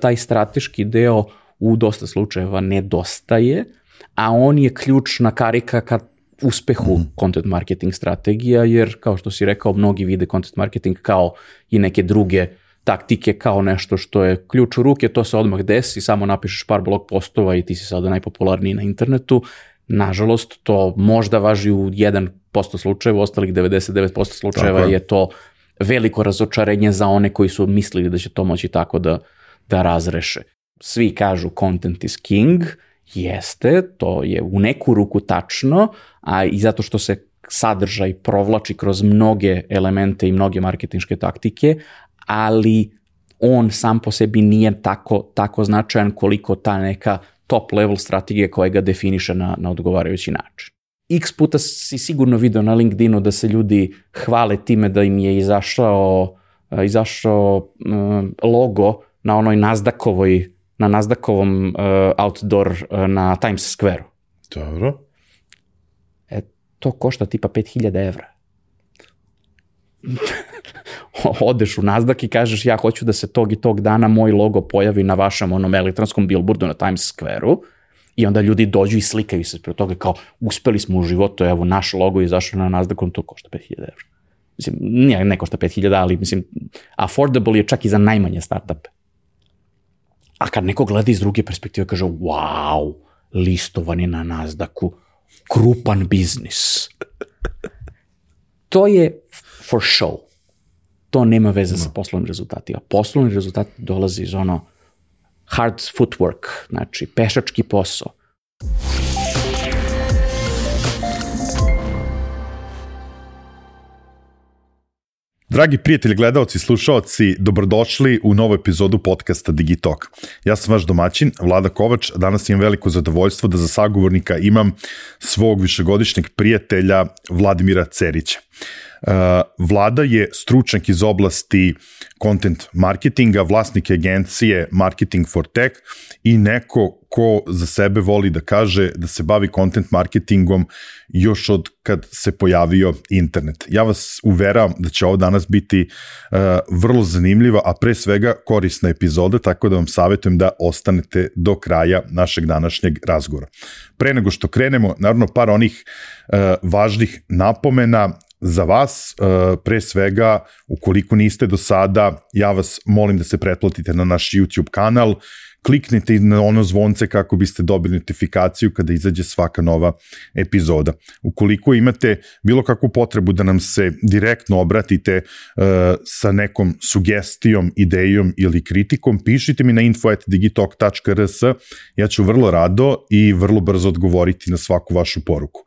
taj strateški deo u dosta slučajeva nedostaje, a on je ključna karika ka uspehu mm. content marketing strategija, jer kao što si rekao, mnogi vide content marketing kao i neke druge taktike kao nešto što je ključ u ruke, to se odmah desi, samo napišeš par blog postova i ti si sada najpopularniji na internetu. Nažalost, to možda važi u 1% slučajeva, u ostalih 99% slučajeva je. je to veliko razočarenje za one koji su mislili da će to moći tako da, da razreše. Svi kažu content is king, jeste, to je u neku ruku tačno, a i zato što se sadržaj provlači kroz mnoge elemente i mnoge marketinške taktike, ali on sam po sebi nije tako, tako značajan koliko ta neka top level strategija koja ga definiše na, na odgovarajući način. X puta si sigurno video na LinkedInu da se ljudi hvale time da im je izašao, izašao logo na onoj Nasdaqovoj na Nasdaqovom uh, outdoor uh, na Times Square-u. Dobro. E, to košta tipa 5000 evra. odeš u Nasdaq i kažeš ja hoću da se tog i tog dana moj logo pojavi na vašem onom elektronskom billboardu na Times Square-u i onda ljudi dođu i slikaju se pre toga kao uspeli smo u životu, evo naš logo je izašao na Nasdaq, to košta 5000 evra. Mislim, nije, ne košta 5000, ali mislim, affordable je čak i za najmanje startupe. A kad neko gleda iz druge perspektive, kaže, wow, listovanje na Nasdaqu, krupan biznis. to je for show. To nema veze no. sa poslovnim rezultatima. Poslovni rezultat dolazi iz ono hard footwork, znači pešački posao. Dragi prijatelji, gledalci slušalci, dobrodošli u novu epizodu podcasta Digitalk. Ja sam vaš domaćin, Vlada Kovač, danas imam veliko zadovoljstvo da za sagovornika imam svog višegodišnjeg prijatelja Vladimira Cerića. Uh, Vlada je stručnjak iz oblasti content marketinga, vlasnik agencije Marketing for Tech i neko ko za sebe voli da kaže da se bavi content marketingom još od kad se pojavio internet. Ja vas uveravam da će ovo danas biti uh, vrlo zanimljiva, a pre svega korisna epizoda, tako da vam savjetujem da ostanete do kraja našeg današnjeg razgovora. Pre nego što krenemo, naravno par onih uh, važnih napomena, za vas, uh, pre svega, ukoliko niste do sada, ja vas molim da se pretplatite na naš YouTube kanal, kliknite na ono zvonce kako biste dobili notifikaciju kada izađe svaka nova epizoda. Ukoliko imate bilo kakvu potrebu da nam se direktno obratite uh, sa nekom sugestijom, idejom ili kritikom, pišite mi na info.digitalk.rs, ja ću vrlo rado i vrlo brzo odgovoriti na svaku vašu poruku.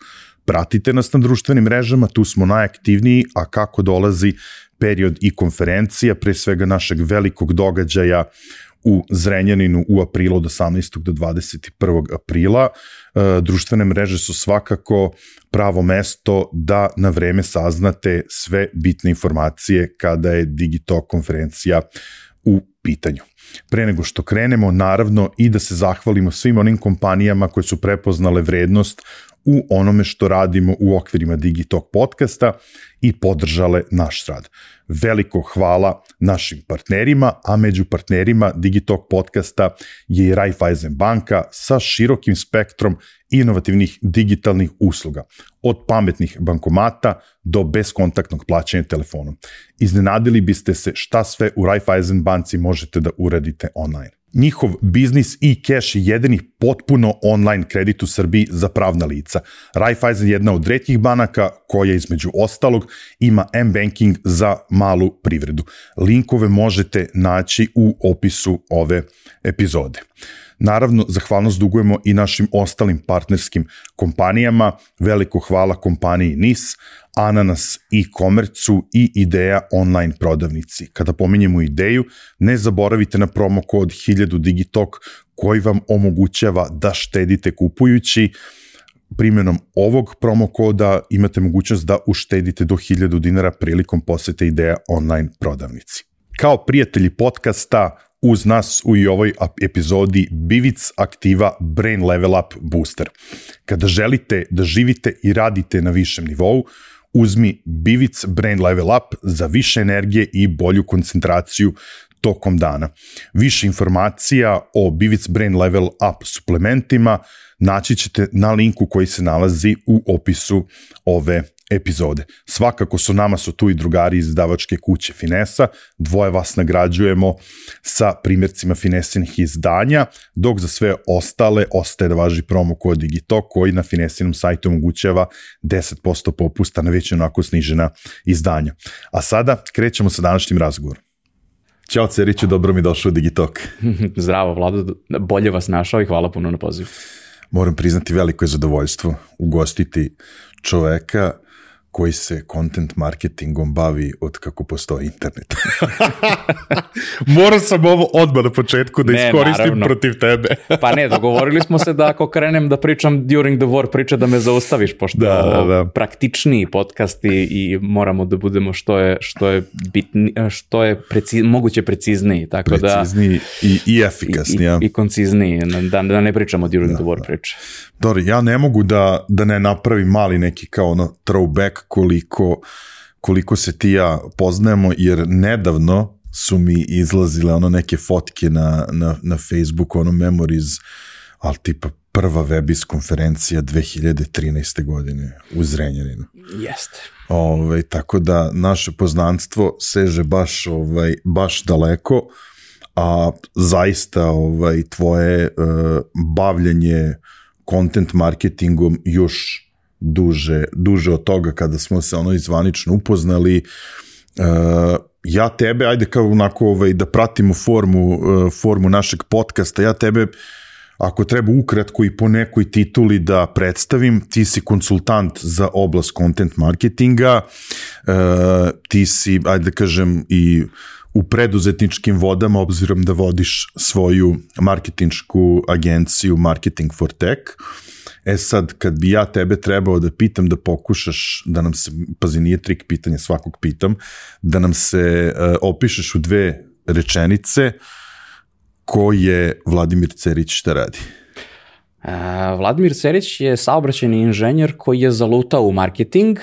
Pratite nas na društvenim mrežama, tu smo najaktivniji, a kako dolazi period i konferencija, pre svega našeg velikog događaja u Zrenjaninu u aprilu od 18. do 21. aprila. E, društvene mreže su svakako pravo mesto da na vreme saznate sve bitne informacije kada je Digitalk konferencija u pitanju. Pre nego što krenemo, naravno i da se zahvalimo svim onim kompanijama koje su prepoznale vrednost u onome što radimo u okvirima Digitalk podcasta i podržale naš rad. Veliko hvala našim partnerima, a među partnerima Digitalk podcasta je i Raiffeisen banka sa širokim spektrom inovativnih digitalnih usluga, od pametnih bankomata do beskontaktnog plaćanja telefonom. Iznenadili biste se šta sve u Raiffeisen banci možete da uradite online njihov biznis i cash je jedini potpuno online kredit u Srbiji za pravna lica. Raiffeisen je jedna od redkih banaka koja između ostalog ima M-banking za malu privredu. Linkove možete naći u opisu ove epizode. Naravno, zahvalnost dugujemo i našim ostalim partnerskim kompanijama. Veliko hvala kompaniji NIS, Ananas i Komercu i Ideja online prodavnici. Kada pominjemo ideju, ne zaboravite na promo kod 1000 Digitalk koji vam omogućava da štedite kupujući primjenom ovog promo koda imate mogućnost da uštedite do 1000 dinara prilikom posete Ideja online prodavnici. Kao prijatelji podcasta, uz nas u i ovoj epizodi Bivic aktiva Brain Level Up Booster. Kada želite da živite i radite na višem nivou, uzmi Bivic Brain Level Up za više energije i bolju koncentraciju tokom dana. Više informacija o Bivic Brain Level Up suplementima naći ćete na linku koji se nalazi u opisu ove epizode. Svakako su nama su tu i drugari iz davačke kuće Finesa, dvoje vas nagrađujemo sa primjercima Finesinih izdanja, dok za sve ostale ostaje da važi promo kod Digitok koji na Finesinom sajtu omogućava 10% popusta na već onako snižena izdanja. A sada krećemo sa današnjim razgovorom. Ćao Ceriću, dobro mi došao u Digitok. Zdravo Vlado, bolje vas našao i hvala puno na pozivu. Moram priznati veliko je zadovoljstvo ugostiti čoveka koji se content marketingom bavi od kako postoji internet. Morao sam ovo odmah na početku da ne, iskoristim naravno. protiv tebe. pa ne, dogovorili smo se da ako krenem da pričam during the war priče da me zaustaviš, pošto da, da, da. praktičniji podcast i, i moramo da budemo što je, što je, bitni, što je preci, moguće precizniji. Tako precizniji da, i, i efikasniji. I, i, i koncizniji, da, da ne pričamo during da, the war priče. Dobro, ja ne mogu da, da ne napravim mali neki kao ono throwback koliko, koliko se ti ja poznajemo, jer nedavno su mi izlazile ono neke fotke na, na, na Facebooku, ono memories, ali tipa prva webis konferencija 2013. godine u Zrenjaninu. Jeste. Ovaj, tako da naše poznanstvo seže baš, ovaj, baš daleko, a zaista ovaj, tvoje uh, bavljanje content marketingom još duže, duže od toga kada smo se ono izvanično upoznali. Uh, ja tebe, ajde kao onako ovaj, da pratimo formu, uh, formu našeg podcasta, ja tebe ako treba ukratko i po nekoj tituli da predstavim, ti si konsultant za oblast content marketinga, uh, ti si, ajde da kažem, i u preduzetničkim vodama, obzirom da vodiš svoju marketinšku agenciju Marketing for Tech. E sad, kad bi ja tebe trebao da pitam da pokušaš da nam se, pazi nije trik pitanja, svakog pitam, da nam se uh, opišeš u dve rečenice ko je Vladimir Cerić šta radi? Uh, Vladimir Cerić je saobraćeni inženjer koji je zalutao u marketing,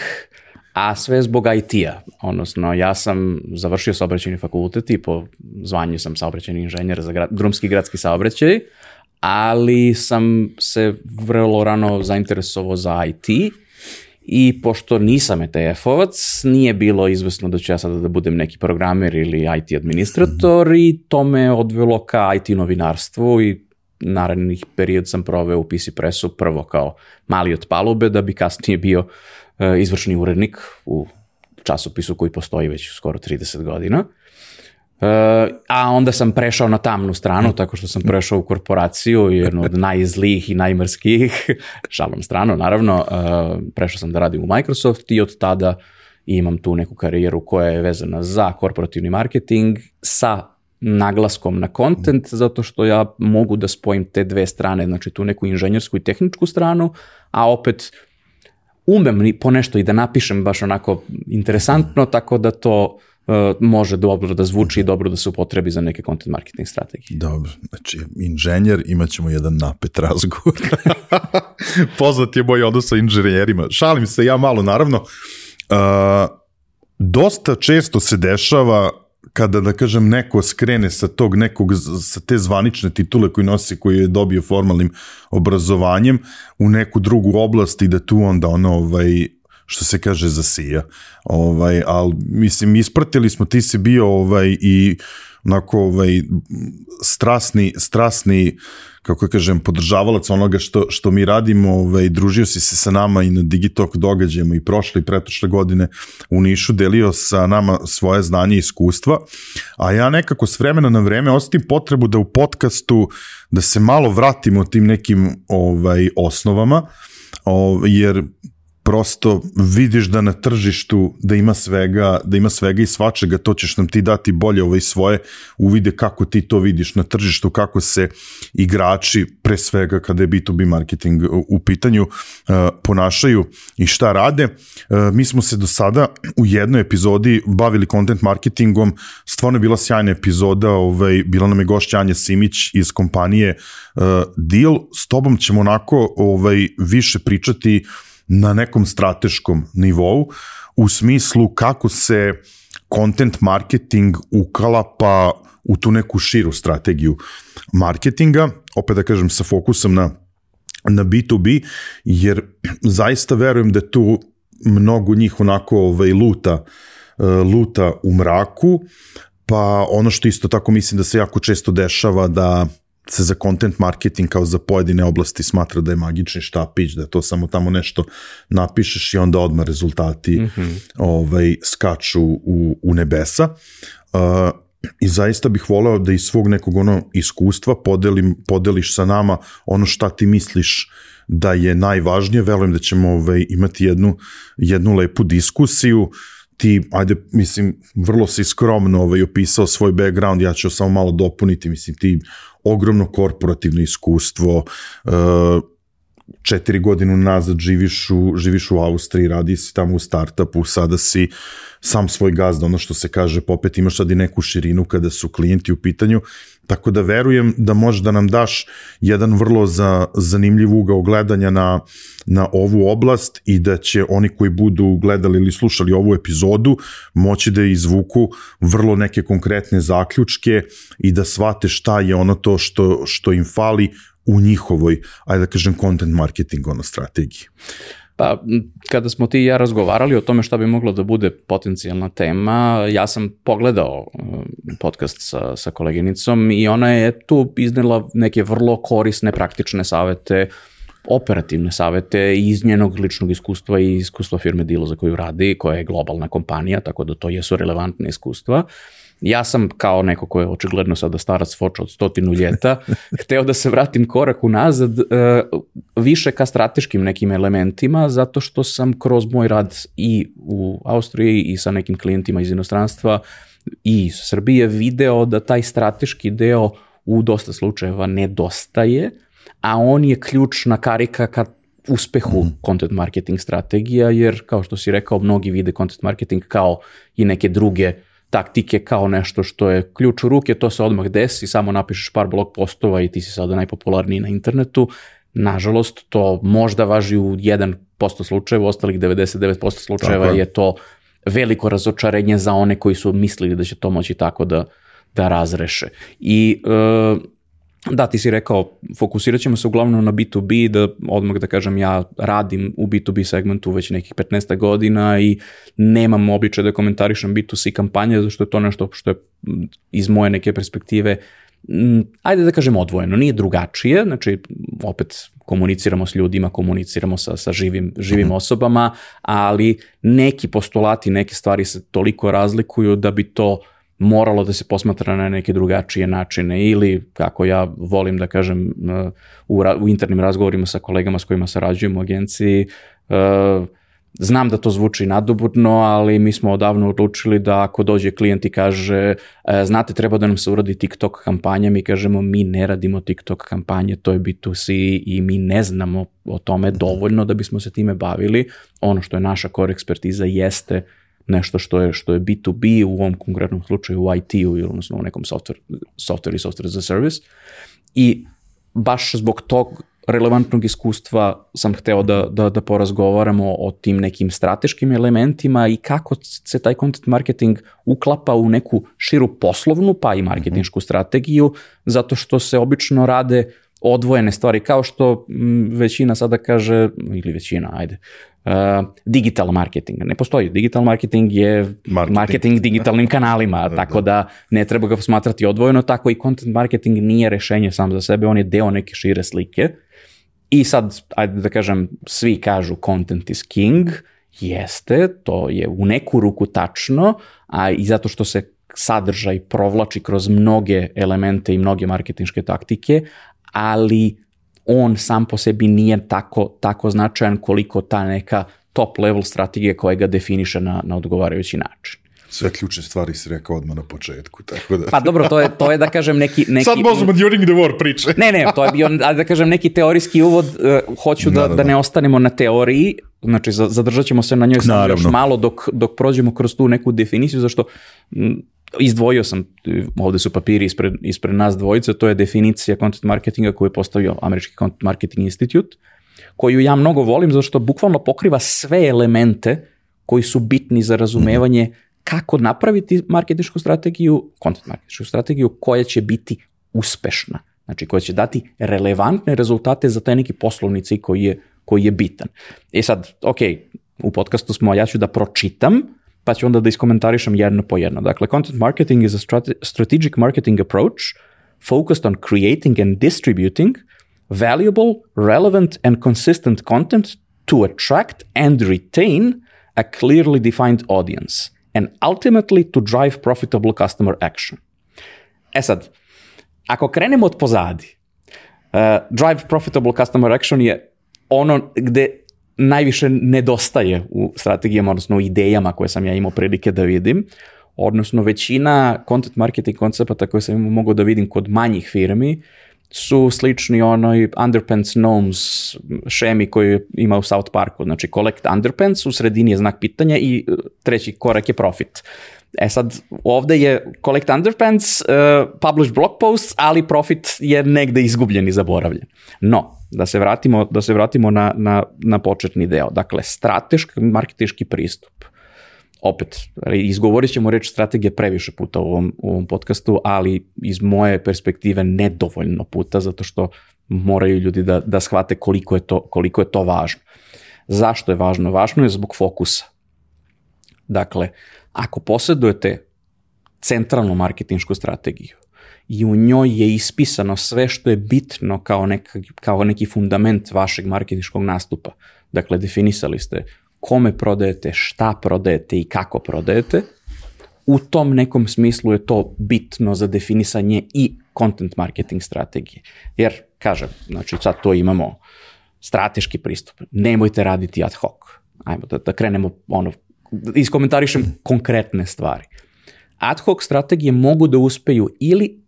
a sve zbog IT-a. Odnosno, ja sam završio saobraćeni fakultet i po zvanju sam saobraćeni inženjer za grad, drumski gradski saobraćaj, ali sam se vrlo rano zainteresovao za IT i pošto nisam ETF-ovac, nije bilo izvesno da ću ja sada da budem neki programer ili IT administrator mm -hmm. i to me odvelo ka IT novinarstvu i narednih period sam proveo u PC Pressu prvo kao mali od palube da bi kasnije bio uh, izvršni urednik u časopisu koji postoji već skoro 30 godina. Uh, a onda sam prešao na tamnu stranu, tako što sam prešao u korporaciju, jednu od najzlijih i najmrskijih, šalom stranu naravno, uh, prešao sam da radim u Microsoft i od tada imam tu neku karijeru koja je vezana za korporativni marketing sa naglaskom na content, zato što ja mogu da spojim te dve strane, znači tu neku inženjersku i tehničku stranu, a opet umem ni po nešto i da napišem baš onako interesantno, tako da to uh, može dobro da zvuči i dobro da se upotrebi za neke content marketing strategije. Dobro, znači inženjer, imat ćemo jedan napet razgovor. Poznat je moj odnos sa inženjerima. Šalim se ja malo, naravno. Uh, dosta često se dešava kada, da kažem, neko skrene sa tog nekog, sa te zvanične titule koji nosi, koji je dobio formalnim obrazovanjem u neku drugu oblast i da tu onda ono, ovaj, što se kaže, zasija. Ovaj, ali, mislim, ispratili smo, ti si bio ovaj, i onako ovaj, strasni, strasni kako kažem, podržavalac onoga što, što mi radimo, ovaj, družio si se sa nama i na Digitalk događajima i prošle i pretošle godine u Nišu, delio sa nama svoje znanje i iskustva, a ja nekako s vremena na vreme osetim potrebu da u podcastu da se malo vratimo tim nekim ovaj osnovama, ovaj, jer prosto vidiš da na tržištu da ima svega, da ima svega i svačega, to ćeš nam ti dati bolje ovaj svoje uvide kako ti to vidiš na tržištu, kako se igrači, pre svega kada je B2B marketing u pitanju, uh, ponašaju i šta rade. Uh, mi smo se do sada u jednoj epizodi bavili content marketingom, stvarno je bila sjajna epizoda, ovaj, bila nam je gošća Anja Simić iz kompanije uh, Deal, s tobom ćemo onako ovaj, više pričati uh, na nekom strateškom nivou u smislu kako se content marketing ukalapa u tu neku širu strategiju marketinga, opet da kažem sa fokusom na, na B2B, jer zaista verujem da tu mnogo njih onako ovaj, luta, uh, luta u mraku, pa ono što isto tako mislim da se jako često dešava da se za content marketing kao za pojedine oblasti smatra da je magični štapić, da to samo tamo nešto napišeš i onda odmah rezultati mm -hmm. ovaj, skaču u, u nebesa. Uh, I zaista bih voleo da iz svog nekog ono iskustva podelim, podeliš sa nama ono šta ti misliš da je najvažnije. Verujem da ćemo ovaj, imati jednu, jednu lepu diskusiju ti, ajde, mislim, vrlo si skromno ovaj, opisao svoj background, ja ću samo malo dopuniti, mislim, ti ogromno korporativno iskustvo, uh, četiri godinu nazad živiš u, živiš u Austriji, radi si tamo u startupu, sada si sam svoj gazda, ono što se kaže, popet imaš sad i neku širinu kada su klijenti u pitanju, tako da verujem da možeš da nam daš jedan vrlo za, zanimljiv ugao gledanja na, na ovu oblast i da će oni koji budu gledali ili slušali ovu epizodu moći da izvuku vrlo neke konkretne zaključke i da shvate šta je ono to što, što im fali u njihovoj, ajde da kažem, content marketing ono strategiji. Pa, kada smo ti i ja razgovarali o tome šta bi moglo da bude potencijalna tema, ja sam pogledao podcast sa, sa koleginicom i ona je tu iznela neke vrlo korisne, praktične savete, operativne savete iz njenog ličnog iskustva i iskustva firme Dilo za koju radi, koja je globalna kompanija, tako da to jesu relevantne iskustva. Uh, Ja sam kao neko ko je očigledno sada starac foča od stotinu ljeta, hteo da se vratim korak unazad uh, više ka strateškim nekim elementima, zato što sam kroz moj rad i u Austriji i sa nekim klijentima iz inostranstva i iz Srbije video da taj strateški deo u dosta slučajeva nedostaje, a on je ključna karika ka uspehu mm. content marketing strategija, jer kao što si rekao, mnogi vide content marketing kao i neke druge taktike kao nešto što je ključ u ruke, to se odmah desi, samo napišeš par blog postova i ti si sada najpopularniji na internetu. Nažalost, to možda važi u 1% slučajeva, u ostalih 99% slučajeva je. je to veliko razočarenje za one koji su mislili da će to moći tako da, da razreše. I e, Da, ti si rekao, fokusirat ćemo se uglavnom na B2B, da odmah da kažem ja radim u B2B segmentu već nekih 15 godina i nemam običaj da komentarišem B2C kampanje, zato što je to nešto što je iz moje neke perspektive ajde da kažem odvojeno, nije drugačije, znači opet komuniciramo s ljudima, komuniciramo sa, sa živim, živim mm -hmm. osobama, ali neki postulati, neke stvari se toliko razlikuju da bi to uh, moralo da se posmatra na neke drugačije načine ili, kako ja volim da kažem u, u internim razgovorima sa kolegama s kojima sarađujem u agenciji, uh, Znam da to zvuči nadobudno, ali mi smo odavno odlučili da ako dođe klijent i kaže e, znate treba da nam se uradi TikTok kampanja, mi kažemo mi ne radimo TikTok kampanje, to je B2C i mi ne znamo o tome dovoljno da bismo se time bavili. Ono što je naša core ekspertiza jeste nešto što je, što je B2B u ovom konkretnom slučaju u IT-u ili odnosno u nekom software, software i software as a service. I baš zbog tog relevantnog iskustva sam hteo da, da, da porazgovaramo o tim nekim strateškim elementima i kako se taj content marketing uklapa u neku širu poslovnu pa i marketinšku strategiju, zato što se obično rade odvojene stvari, kao što većina sada kaže, ili većina, ajde, uh, digital marketing. Ne postoji. Digital marketing je marketing, marketing digitalnim kanalima, da, tako da. da ne treba ga posmatrati odvojeno, tako i content marketing nije rešenje sam za sebe, on je deo neke šire slike. I sad, ajde da kažem, svi kažu content is king, jeste, to je u neku ruku tačno, a i zato što se sadržaj provlači kroz mnoge elemente i mnoge marketinške taktike, ali on sam po sebi nije tako, tako značajan koliko ta neka top level strategija koja ga definiše na, na odgovarajući način. Sve ključne stvari si rekao odmah na početku, tako da... Pa dobro, to je, to je da kažem neki... neki Sad možemo during the war priče. ne, ne, to je bio, da kažem, neki teorijski uvod, uh, hoću da, da, da, da ne ostanemo na teoriji, znači zadržat ćemo se na njoj samo još malo dok, dok prođemo kroz tu neku definiciju, zašto izdvojio sam, ovde su papiri ispred, ispred nas dvojice, to je definicija content marketinga koju je postavio Američki Content Marketing Institute, koju ja mnogo volim zato što bukvalno pokriva sve elemente koji su bitni za razumevanje kako napraviti marketinšku strategiju, content marketinšku strategiju koja će biti uspešna. Znači koja će dati relevantne rezultate za taj neki poslovni koji je, koji je bitan. E sad, ok, u podcastu smo, ja ću da pročitam, pa ću onda da iskomentarišem jedno po jedno. Dakle, content marketing is a strate strategic marketing approach focused on creating and distributing valuable, relevant and consistent content to attract and retain a clearly defined audience and ultimately to drive profitable customer action. E sad, ako krenemo od pozadi, uh, drive profitable customer action je ono gde najviše nedostaje u strategijama, odnosno u idejama koje sam ja imao prilike da vidim, odnosno većina content marketing koncepata koje sam imao mogu da vidim kod manjih firmi su slični onoj underpants gnomes šemi koju ima u South Parku. Znači, collect underpants, u sredini je znak pitanja i e, treći korak je profit. E sad, ovde je collect underpants, uh, publish blog posts, ali profit je negde izgubljen i zaboravljen. No, da se vratimo, da se vratimo na, na, na početni deo. Dakle, strateški marketički pristup opet, izgovorit ćemo reč strategije previše puta u ovom, u ovom podcastu, ali iz moje perspektive nedovoljno puta, zato što moraju ljudi da, da shvate koliko je, to, koliko je to važno. Zašto je važno? Važno je zbog fokusa. Dakle, ako posjedujete centralnu marketinšku strategiju i u njoj je ispisano sve što je bitno kao, neka, kao neki fundament vašeg marketinškog nastupa, dakle, definisali ste kome prodajete, šta prodajete i kako prodajete, u tom nekom smislu je to bitno za definisanje i content marketing strategije. Jer, kažem, znači sad to imamo strateški pristup, nemojte raditi ad hoc. Ajmo da, da krenemo, ono, iskomentarišem konkretne stvari. Ad hoc strategije mogu da uspeju ili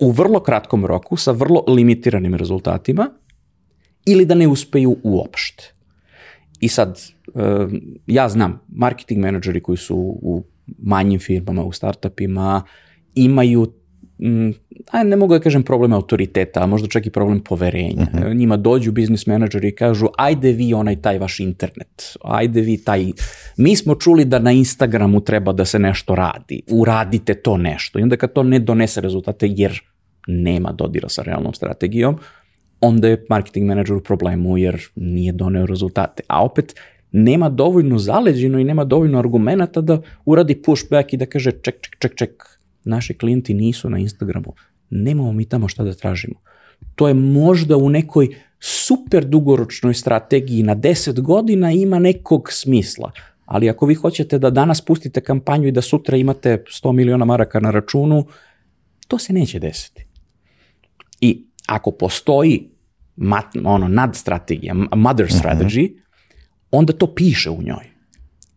u vrlo kratkom roku sa vrlo limitiranim rezultatima ili da ne uspeju uopšte. I sad, ja znam, marketing menadžeri koji su u manjim firmama, u startupima, imaju a ne mogu da kažem problem autoriteta, a možda čak i problem poverenja. Uh mhm. -huh. Njima dođu biznis menadžeri i kažu ajde vi onaj taj vaš internet, ajde vi taj, mi smo čuli da na Instagramu treba da se nešto radi, uradite to nešto. I onda kad to ne donese rezultate jer nema dodira sa realnom strategijom, onda je marketing menadžer u problemu jer nije doneo rezultate. A opet, nema dovoljno zaleđeno i nema dovoljno argumenta da uradi pushback i da kaže ček, ček, ček, ček, naši klijenti nisu na Instagramu, nemamo mi tamo šta da tražimo. To je možda u nekoj super dugoročnoj strategiji na 10 godina ima nekog smisla, ali ako vi hoćete da danas pustite kampanju i da sutra imate 100 miliona maraka na računu, to se neće desiti. I ako postoji mat, ono, nadstrategija, mother mhm. strategy, uh -huh. onda to piše u njoj.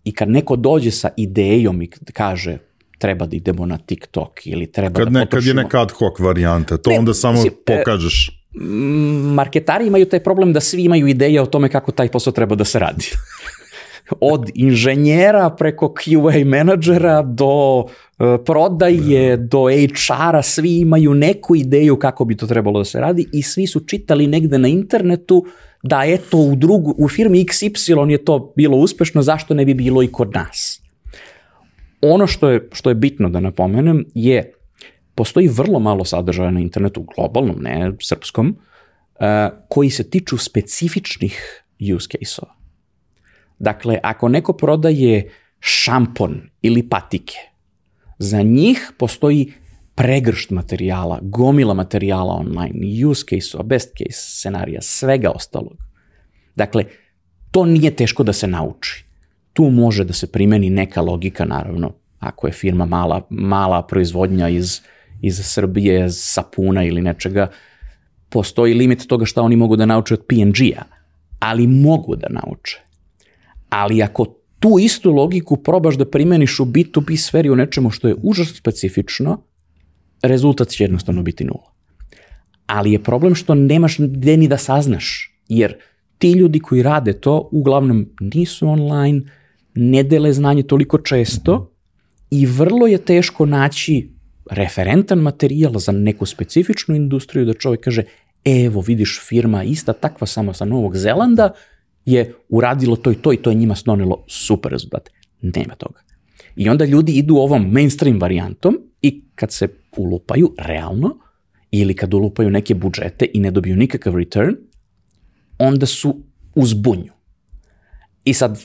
I kad neko dođe sa idejom i kaže treba da idemo na TikTok ili treba kad da ne, Kad je neka ad hoc varijanta, to ne, onda samo mislim, e, pokažeš. Marketari imaju taj problem da svi imaju ideje o tome kako taj posao treba da se radi. Od inženjera preko QA menadžera do E, prodaje do HR-a, svi imaju neku ideju kako bi to trebalo da se radi i svi su čitali negde na internetu da eto u, drugu, u firmi XY je to bilo uspešno, zašto ne bi bilo i kod nas? Ono što je, što je bitno da napomenem je, postoji vrlo malo sadržaja na internetu, globalnom, ne srpskom, uh, koji se tiču specifičnih use case-ova. Dakle, ako neko prodaje šampon ili patike, Za njih postoji pregršt materijala, gomila materijala online, use case-ova, best case scenarija, svega ostalog. Dakle, to nije teško da se nauči. Tu može da se primeni neka logika, naravno, ako je firma mala, mala proizvodnja iz, iz Srbije, sapuna ili nečega, postoji limit toga šta oni mogu da nauče od PNG-a, ali mogu da nauče. Ali ako tu istu logiku probaš da primeniš u B2B sferi u nečemu što je užasno specifično, rezultat će jednostavno biti nula. Ali je problem što nemaš gde ni da saznaš, jer ti ljudi koji rade to uglavnom nisu online, ne dele znanje toliko često i vrlo je teško naći referentan materijal za neku specifičnu industriju da čovjek kaže evo vidiš firma ista takva samo sa Novog Zelanda je uradilo to i to i to je njima snonilo super rezultate. Nema toga. I onda ljudi idu ovom mainstream varijantom i kad se ulupaju realno ili kad ulupaju neke budžete i ne dobiju nikakav return, onda su uz bunju. I sad,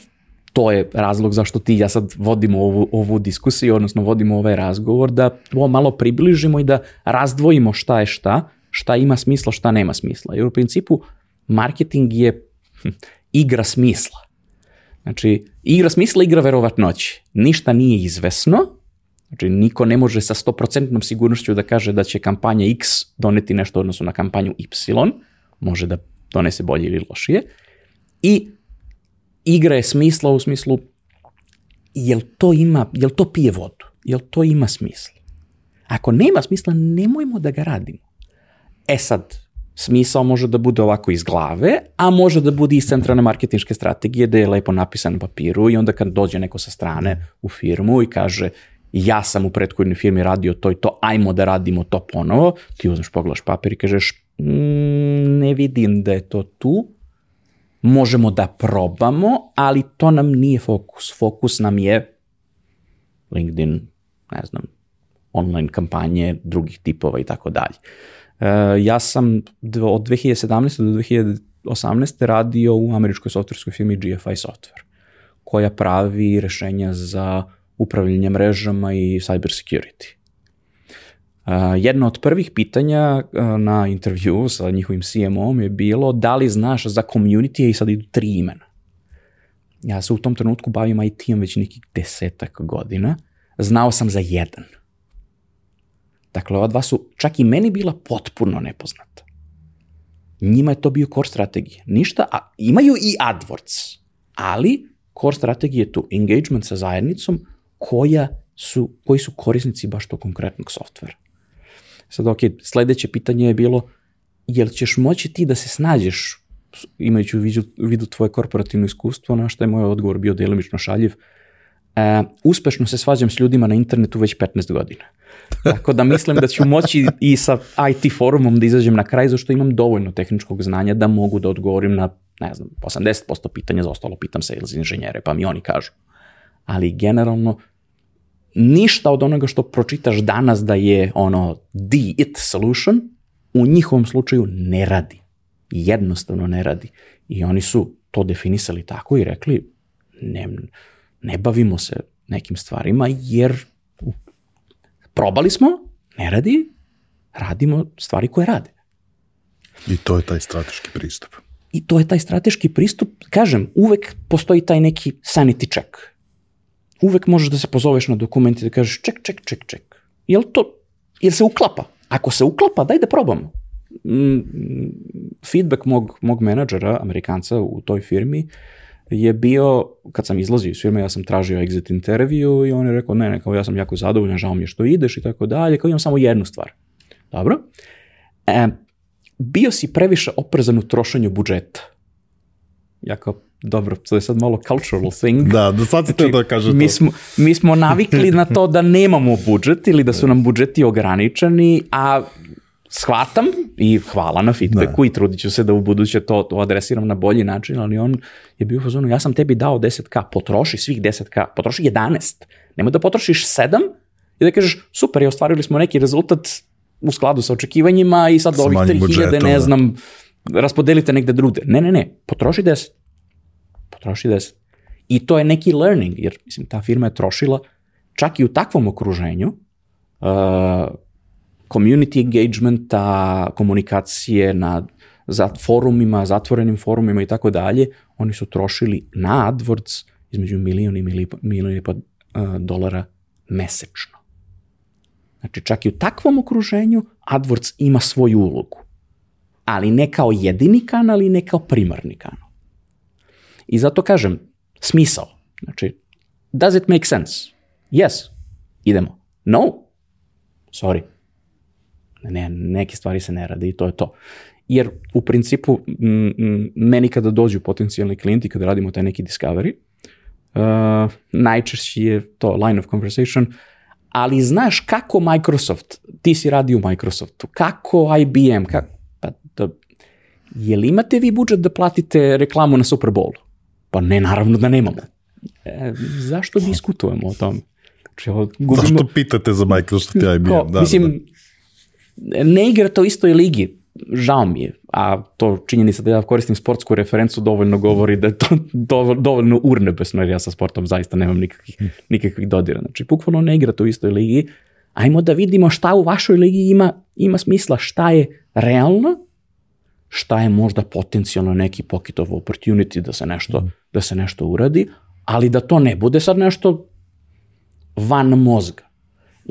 to je razlog zašto ti ja sad vodimo ovu, ovu diskusiju, odnosno vodimo ovaj razgovor, da ovo malo približimo i da razdvojimo šta je šta, šta ima smisla, šta nema smisla. Jer u principu marketing je hm, igra smisla. Znači, igra smisla, igra verovatnoći. Ništa nije izvesno, znači niko ne može sa 100% sigurnošću da kaže da će kampanja X doneti nešto odnosno na kampanju Y, može da donese bolje ili lošije. I igra je smisla u smislu jel to ima, jel to pije vodu, jel to ima smisla. Ako nema smisla, nemojmo da ga radimo. E sad, smisao može da bude ovako iz glave, a može da bude iz centralne marketinške strategije da je lepo napisan na papiru i onda kad dođe neko sa strane u firmu i kaže ja sam u prethodnoj firmi radio to i to, ajmo da radimo to ponovo, ti uzmeš pogledaš papir i kažeš mm, ne vidim da je to tu, možemo da probamo, ali to nam nije fokus. Fokus nam je LinkedIn, ne znam, online kampanje drugih tipova i tako dalje. E, ja sam od 2017. do 2018. radio u američkoj softverskoj firmi GFI Software, koja pravi rešenja za upravljanje mrežama i cyber security. Jedno od prvih pitanja na intervju sa njihovim CMO-om je bilo da li znaš za community i sad idu tri imena. Ja se u tom trenutku bavim IT-om već nekih desetak godina. Znao sam za jedan. Dakle, ova dva su čak i meni bila potpuno nepoznata. Njima je to bio core strategije. Ništa, a imaju i AdWords, ali core strategije je tu engagement sa zajednicom koja su, koji su korisnici baš tog konkretnog softvera. Sad, ok, sledeće pitanje je bilo, jel ćeš moći ti da se snađeš imajući u vidu, vidu tvoje korporativno iskustvo, na što je moj odgovor bio delimično šaljiv. E, uspešno se svađam s ljudima na internetu već 15 godina. Tako da mislim da ću moći i sa IT forumom da izađem na kraj, zašto imam dovoljno tehničkog znanja da mogu da odgovorim na, ne znam, 80% pitanja, za ostalo pitam sales inženjere, pa mi oni kažu. Ali generalno ništa od onoga što pročitaš danas da je ono the it solution, u njihovom slučaju ne radi. Jednostavno ne radi. I oni su to definisali tako i rekli ne, ne bavimo se nekim stvarima jer probali smo, ne radi, radimo stvari koje rade. I to je taj strateški pristup. I to je taj strateški pristup. Kažem, uvek postoji taj neki sanity check uvek možeš da se pozoveš na dokument i da kažeš ček, ček, ček, ček. Jel to, jel se uklapa? Ako se uklapa, daj da probamo. Mm, feedback mog, mog menadžera, Amerikanca u toj firmi, je bio, kad sam izlazio iz firme, ja sam tražio exit intervju i on je rekao, ne, ne, kao ja sam jako zadovoljan, žao mi je što ideš i tako dalje, kao imam samo jednu stvar. Dobro. E, bio si previše oprezan u trošenju budžeta. Ja kao, dobro, to je sad malo cultural thing. Da, da sad znači, da kaže mi Smo, mi smo navikli na to da nemamo budžet ili da su nam budžeti ograničeni, a shvatam i hvala na feedbacku da. i trudit ću se da u buduće to, to adresiram na bolji način, ali on je bio fazonu, ja sam tebi dao 10k, potroši svih 10k, potroši 11, nemoj da potrošiš 7 i da kažeš, super, je ostvarili smo neki rezultat u skladu sa očekivanjima i sad ovih 3000, ne da. znam, raspodelite negde drugde. Ne, ne, ne, potroši 10 potroši 10. I to je neki learning, jer mislim, ta firma je trošila čak i u takvom okruženju uh, community engagementa, komunikacije na za forumima, zatvorenim forumima i tako dalje, oni su trošili na AdWords između milion i milion i uh, dolara mesečno. Znači, čak i u takvom okruženju AdWords ima svoju ulogu. Ali ne kao jedini kanal i ne kao primarni kanal. I zato kažem, smisao. Znači, does it make sense? Yes. Idemo. No. Sorry. Ne, neke stvari se ne rade i to je to. Jer u principu m, meni kada dođu potencijalni klijenti, kada radimo taj neki discovery, uh, najčešće je to line of conversation, ali znaš kako Microsoft, ti si radi u Microsoftu, kako IBM, kako, pa da, je li imate vi budžet da platite reklamu na Super Bowlu? Pa ne, naravno da nemamo. E, zašto diskutujemo o tom? Znači, ovo, gubimo, Zašto pitate za Microsoft i IBM? Ko, Da, mislim, ne igra to istoj ligi, žao mi je, a to činjenica da ja koristim sportsku referencu dovoljno govori da je to dovoljno, dovoljno urnebesno, jer ja sa sportom zaista nemam nikakvih, nikakvih dodira. Znači, bukvalno ne igra to u istoj ligi. Ajmo da vidimo šta u vašoj ligi ima, ima smisla, šta je realno, šta je možda potencijalno neki pocket of opportunity da se nešto, da se nešto uradi, ali da to ne bude sad nešto van mozga.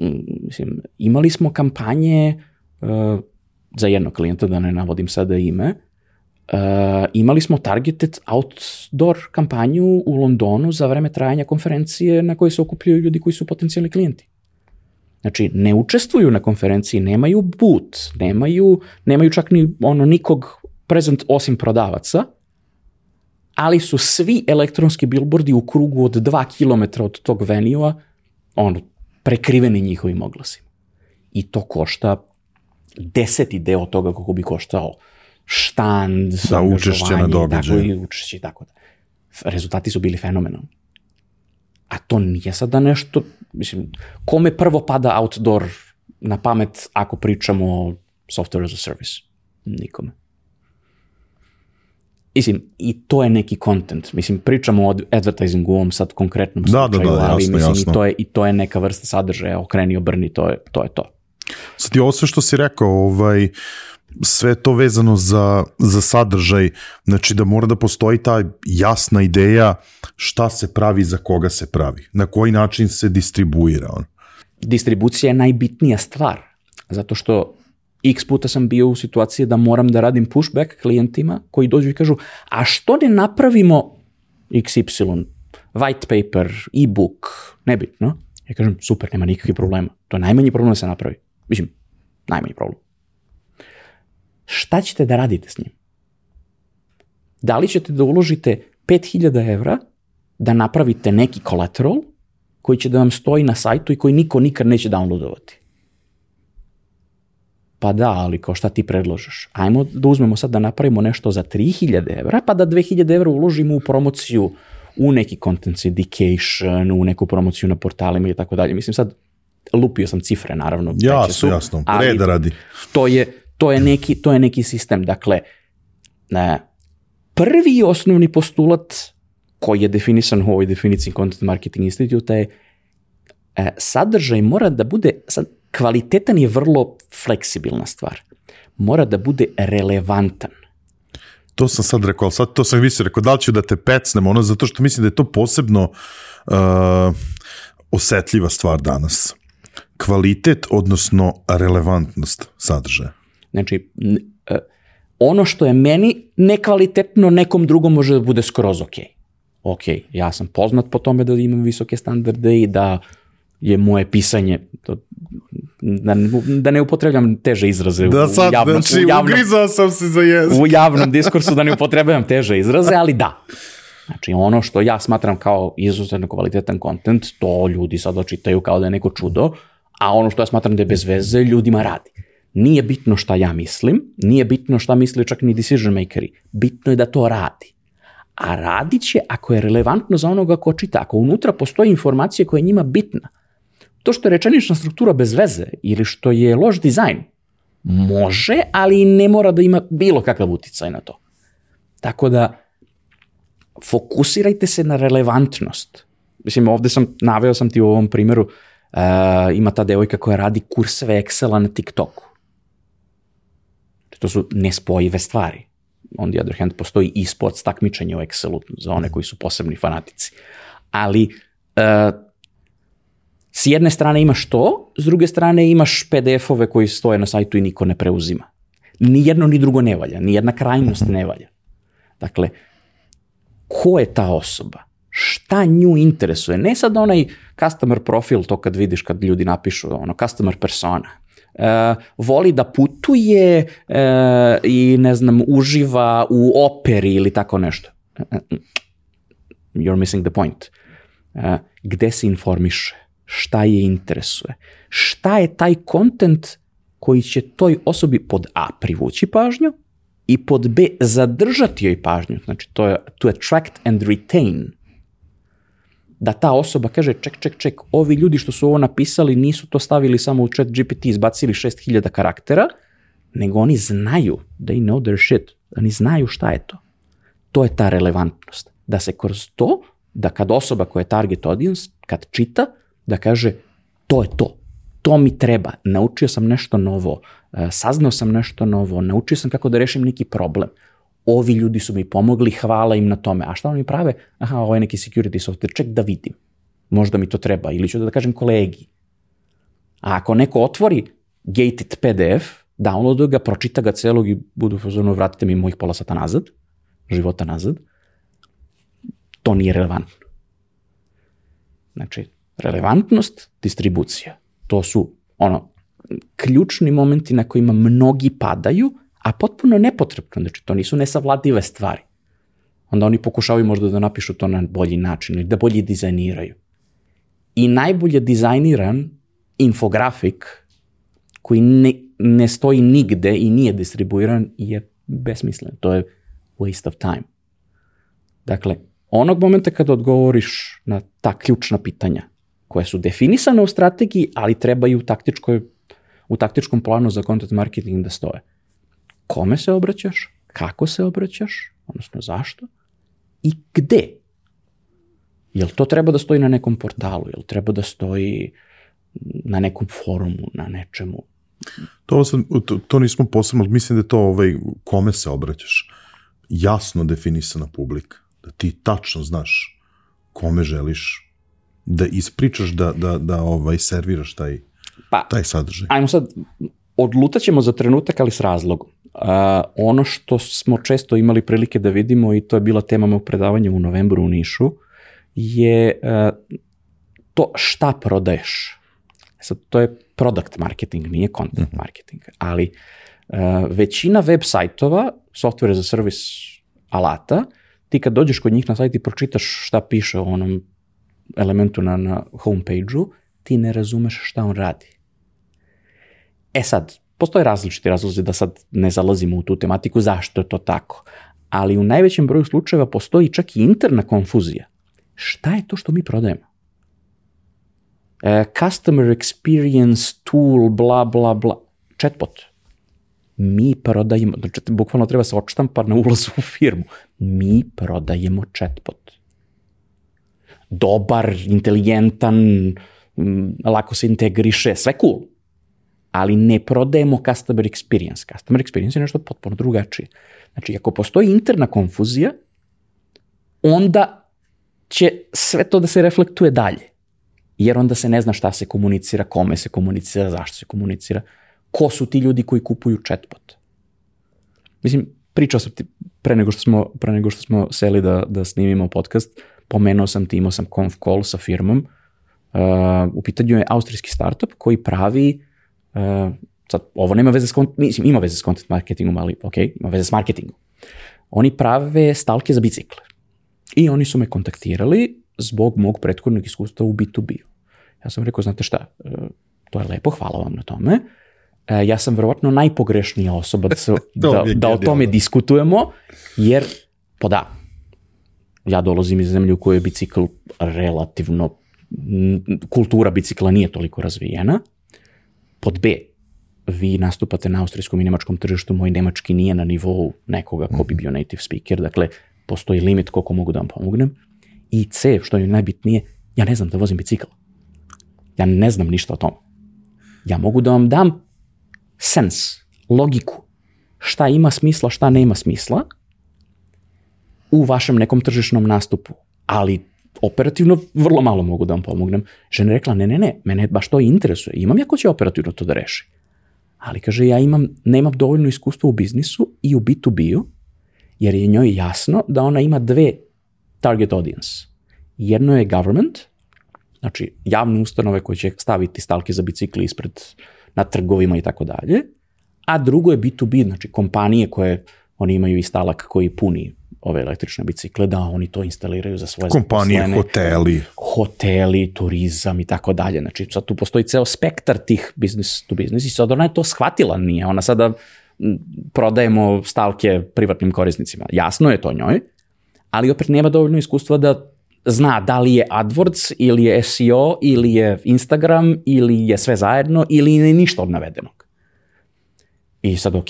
Mm, Mislim, imali smo kampanje uh, za jednog klijenta, da ne navodim sada ime, uh, imali smo targeted outdoor kampanju u Londonu za vreme trajanja konferencije na kojoj se okupljaju ljudi koji su potencijalni klijenti. Znači, ne učestvuju na konferenciji, nemaju boot, nemaju, nemaju čak ni ono nikog prezent osim prodavaca, ali su svi elektronski billboardi u krugu od 2 km od tog venue ono, prekriveni njihovim oglasima. I to košta deseti deo toga kako bi koštao štand, Da, učešće na događaju. Tako i učešće i tako da. Rezultati su bili fenomenalni. A to nije sada nešto, mislim, kome prvo pada outdoor na pamet ako pričamo o software as a service? Nikome. Mislim, i to je neki content. Mislim, pričamo o advertisingu u ovom sad konkretnom Da, da, slučaju, da, ali jasno, mislim, jasno. I, to je, i to je neka vrsta sadržaja, okreni, obrni, to je to. Je to. Sad i ovo sve što si rekao, ovaj, sve to vezano za, za sadržaj, znači da mora da postoji ta jasna ideja šta se pravi, za koga se pravi, na koji način se distribuira on. distribucija je najbitnija stvar, zato što x puta sam bio u situaciji da moram da radim pushback klijentima koji dođu i kažu, a što ne napravimo XY, white paper, e-book, nebitno. Ja kažem, super, nema nikakvih problema. To je najmanji problem da se napravi. Mislim, najmanji problem. Šta ćete da radite s njim? Da li ćete da uložite 5000 evra da napravite neki collateral koji će da vam stoji na sajtu i koji niko nikad neće downloadovati. Pa da, ali kao šta ti predložiš? Ajmo da uzmemo sad da napravimo nešto za 3000 evra, pa da 2000 evra uložimo u promociju u neki content syndication, u neku promociju na portalima i tako dalje. Mislim sad, lupio sam cifre, naravno. Jasno, su, jasno, reda radi. To je, to je, neki, to je neki sistem. Dakle, ne, prvi osnovni postulat koji je definisan u ovoj definiciji Content Marketing Institute je e, sadržaj mora da bude, sad, kvalitetan je vrlo fleksibilna stvar. Mora da bude relevantan. To sam sad rekao, sad to sam više rekao, da li ću da te pecnem, ono, zato što mislim da je to posebno uh, osetljiva stvar danas. Kvalitet, odnosno relevantnost sadržaja. Znači, e, ono što je meni nekvalitetno, nekom drugom može da bude skroz ok. Ok, ja sam poznat po tome da imam visoke standarde i da je moje pisanje, to, da, ne- da ne upotrebljam teže izraze Da u, sad, javnom, znači, u, javnom, ugrizao sam se za jezik. u javnom diskursu, da ne upotrebljam teže izraze, ali da. Znači, ono što ja smatram kao izuzetno kvalitetan kontent, to ljudi sad očitaju kao da je neko čudo, a ono što ja smatram da je bez veze, ljudima radi. Nije bitno šta ja mislim, nije bitno šta misle čak ni decision makeri, bitno je da to radi. A radit će ako je relevantno za onoga ko čita, ako unutra postoji informacija koja je njima bitna. To što je rečenična struktura bez veze ili što je loš dizajn, može, ali ne mora da ima bilo kakav uticaj na to. Tako da, fokusirajte se na relevantnost. Mislim, ovde sam, naveo sam ti u ovom primjeru, uh, ima ta devojka koja radi kurseve Excela na TikToku. To su nespojive stvari. On the other hand, postoji i sports takmičenje u Excelu za one koji su posebni fanatici. Ali, uh, s jedne strane imaš to, s druge strane imaš PDF-ove koji stoje na sajtu i niko ne preuzima. Ni jedno ni drugo ne valja, ni jedna krajnost ne valja. Dakle, ko je ta osoba? Šta nju interesuje? Ne sad onaj customer profil, to kad vidiš kad ljudi napišu, ono, customer persona. E, voli da putuje e, i ne znam, uživa u operi ili tako nešto. You're missing the point. E, gde se informiše? Šta je interesuje? Šta je taj kontent koji će toj osobi pod A privući pažnju i pod B zadržati joj pažnju, znači to je to attract and retain. Da ta osoba kaže ček, ček, ček, ovi ljudi što su ovo napisali nisu to stavili samo u chat GPT, izbacili 6000 karaktera, nego oni znaju, they know their shit, oni znaju šta je to. To je ta relevantnost. Da se kroz to, da kad osoba koja je target audience, kad čita, da kaže to je to, to mi treba, naučio sam nešto novo, e, saznao sam nešto novo, naučio sam kako da rešim neki problem. Ovi ljudi su mi pomogli, hvala im na tome. A šta oni prave? Aha, ovo je neki security software, ček da vidim. Možda mi to treba, ili ću da, da kažem kolegi. A ako neko otvori gated PDF, downloaduje ga, pročita ga celog i budu pozorno vratite mi mojih pola sata nazad, života nazad, to nije relevantno. Znači, relevantnost, distribucija. To su ono, ključni momenti na kojima mnogi padaju, a potpuno nepotrebno, znači to nisu nesavladive stvari. Onda oni pokušavaju možda da napišu to na bolji način ili da bolje dizajniraju. I najbolje dizajniran infografik koji ne, ne stoji nigde i nije distribuiran je besmislen. To je waste of time. Dakle, onog momenta kada odgovoriš na ta ključna pitanja, koje su definisane u strategiji, ali trebaju u, taktičkoj, u taktičkom planu za content marketing da stoje. Kome se obraćaš, kako se obraćaš, odnosno zašto i gde. Jel to treba da stoji na nekom portalu, jel treba da stoji na nekom forumu, na nečemu. To, sam, to, to nismo posebno, mislim da je to ovaj, kome se obraćaš. Jasno definisana publika. Da ti tačno znaš kome želiš da ispričaš, da, da, da ovaj, serviraš taj, pa, taj sadržaj. Ajmo sad, odlutaćemo za trenutak, ali s razlogom. Uh, ono što smo često imali prilike da vidimo i to je bila tema mog predavanja u novembru u Nišu, je uh, to šta prodaješ. Sad, to je product marketing, nije content mm -hmm. marketing, ali uh, većina web sajtova, software za servis alata, ti kad dođeš kod njih na sajt i pročitaš šta piše o onom elementu na, na homepage-u, ti ne razumeš šta on radi. E sad, postoje različiti razlozi da sad ne zalazimo u tu tematiku zašto je to tako, ali u najvećem broju slučajeva postoji čak i interna konfuzija. Šta je to što mi prodajemo? E, customer experience tool, bla, bla, bla. Chatbot. Mi prodajemo, znači bukvalno treba se odštampa na ulazu u firmu. Mi prodajemo chatbot dobar, inteligentan, lako se integriše, sve cool. Ali ne prodajemo customer experience. Customer experience je nešto potpuno drugačije. Znači, ako postoji interna konfuzija, onda će sve to da se reflektuje dalje. Jer onda se ne zna šta se komunicira, kome se komunicira, zašto se komunicira, ko su ti ljudi koji kupuju chatbot. Mislim, pričao sam ti pre nego što smo, pre nego što smo seli da, da snimimo podcast, pomenuo sam ti, imao sam conf call sa firmom, uh, u pitanju je austrijski startup koji pravi, uh, sad, ovo nema veze s, mislim, ima veze s content marketingom, ali ok, ima veze s marketingom. Oni prave stalke za bicikle. I oni su me kontaktirali zbog mog prethodnog iskustva u B2B. Ja sam rekao, znate šta, uh, to je lepo, hvala vam na tome. Uh, ja sam verovatno najpogrešnija osoba da, se, da, da o tome diskutujemo, jer, po da, ja dolazim iz zemlje u kojoj je bicikl relativno, kultura bicikla nije toliko razvijena. Pod B, vi nastupate na austrijskom i nemačkom tržištu, moj nemački nije na nivou nekoga ko bi bio native speaker, dakle, postoji limit koliko mogu da vam pomognem. I C, što je najbitnije, ja ne znam da vozim bicikl. Ja ne znam ništa o tom. Ja mogu da vam dam sens, logiku, šta ima smisla, šta nema smisla, u vašem nekom tržišnom nastupu, ali operativno vrlo malo mogu da vam pomognem. Žena rekla, ne, ne, ne, mene baš to interesuje. Imam ja ko će operativno to da reši. Ali kaže, ja imam, nemam dovoljno iskustva u biznisu i u B2B-u, jer je njoj jasno da ona ima dve target audience. Jedno je government, znači javne ustanove koje će staviti stalke za bicikli ispred na trgovima i tako dalje, a drugo je B2B, znači kompanije koje oni imaju i stalak koji puni ove električne bicikle, da oni to instaliraju za svoje Kompanije, zaposlene. hoteli. Hoteli, turizam i tako dalje. Znači, sad tu postoji ceo spektar tih business to business i sad ona je to shvatila, nije ona sada prodajemo stalke privatnim korisnicima. Jasno je to njoj, ali opet nema dovoljno iskustva da zna da li je AdWords ili je SEO ili je Instagram ili je sve zajedno ili je ništa od navedenog. I sad, ok,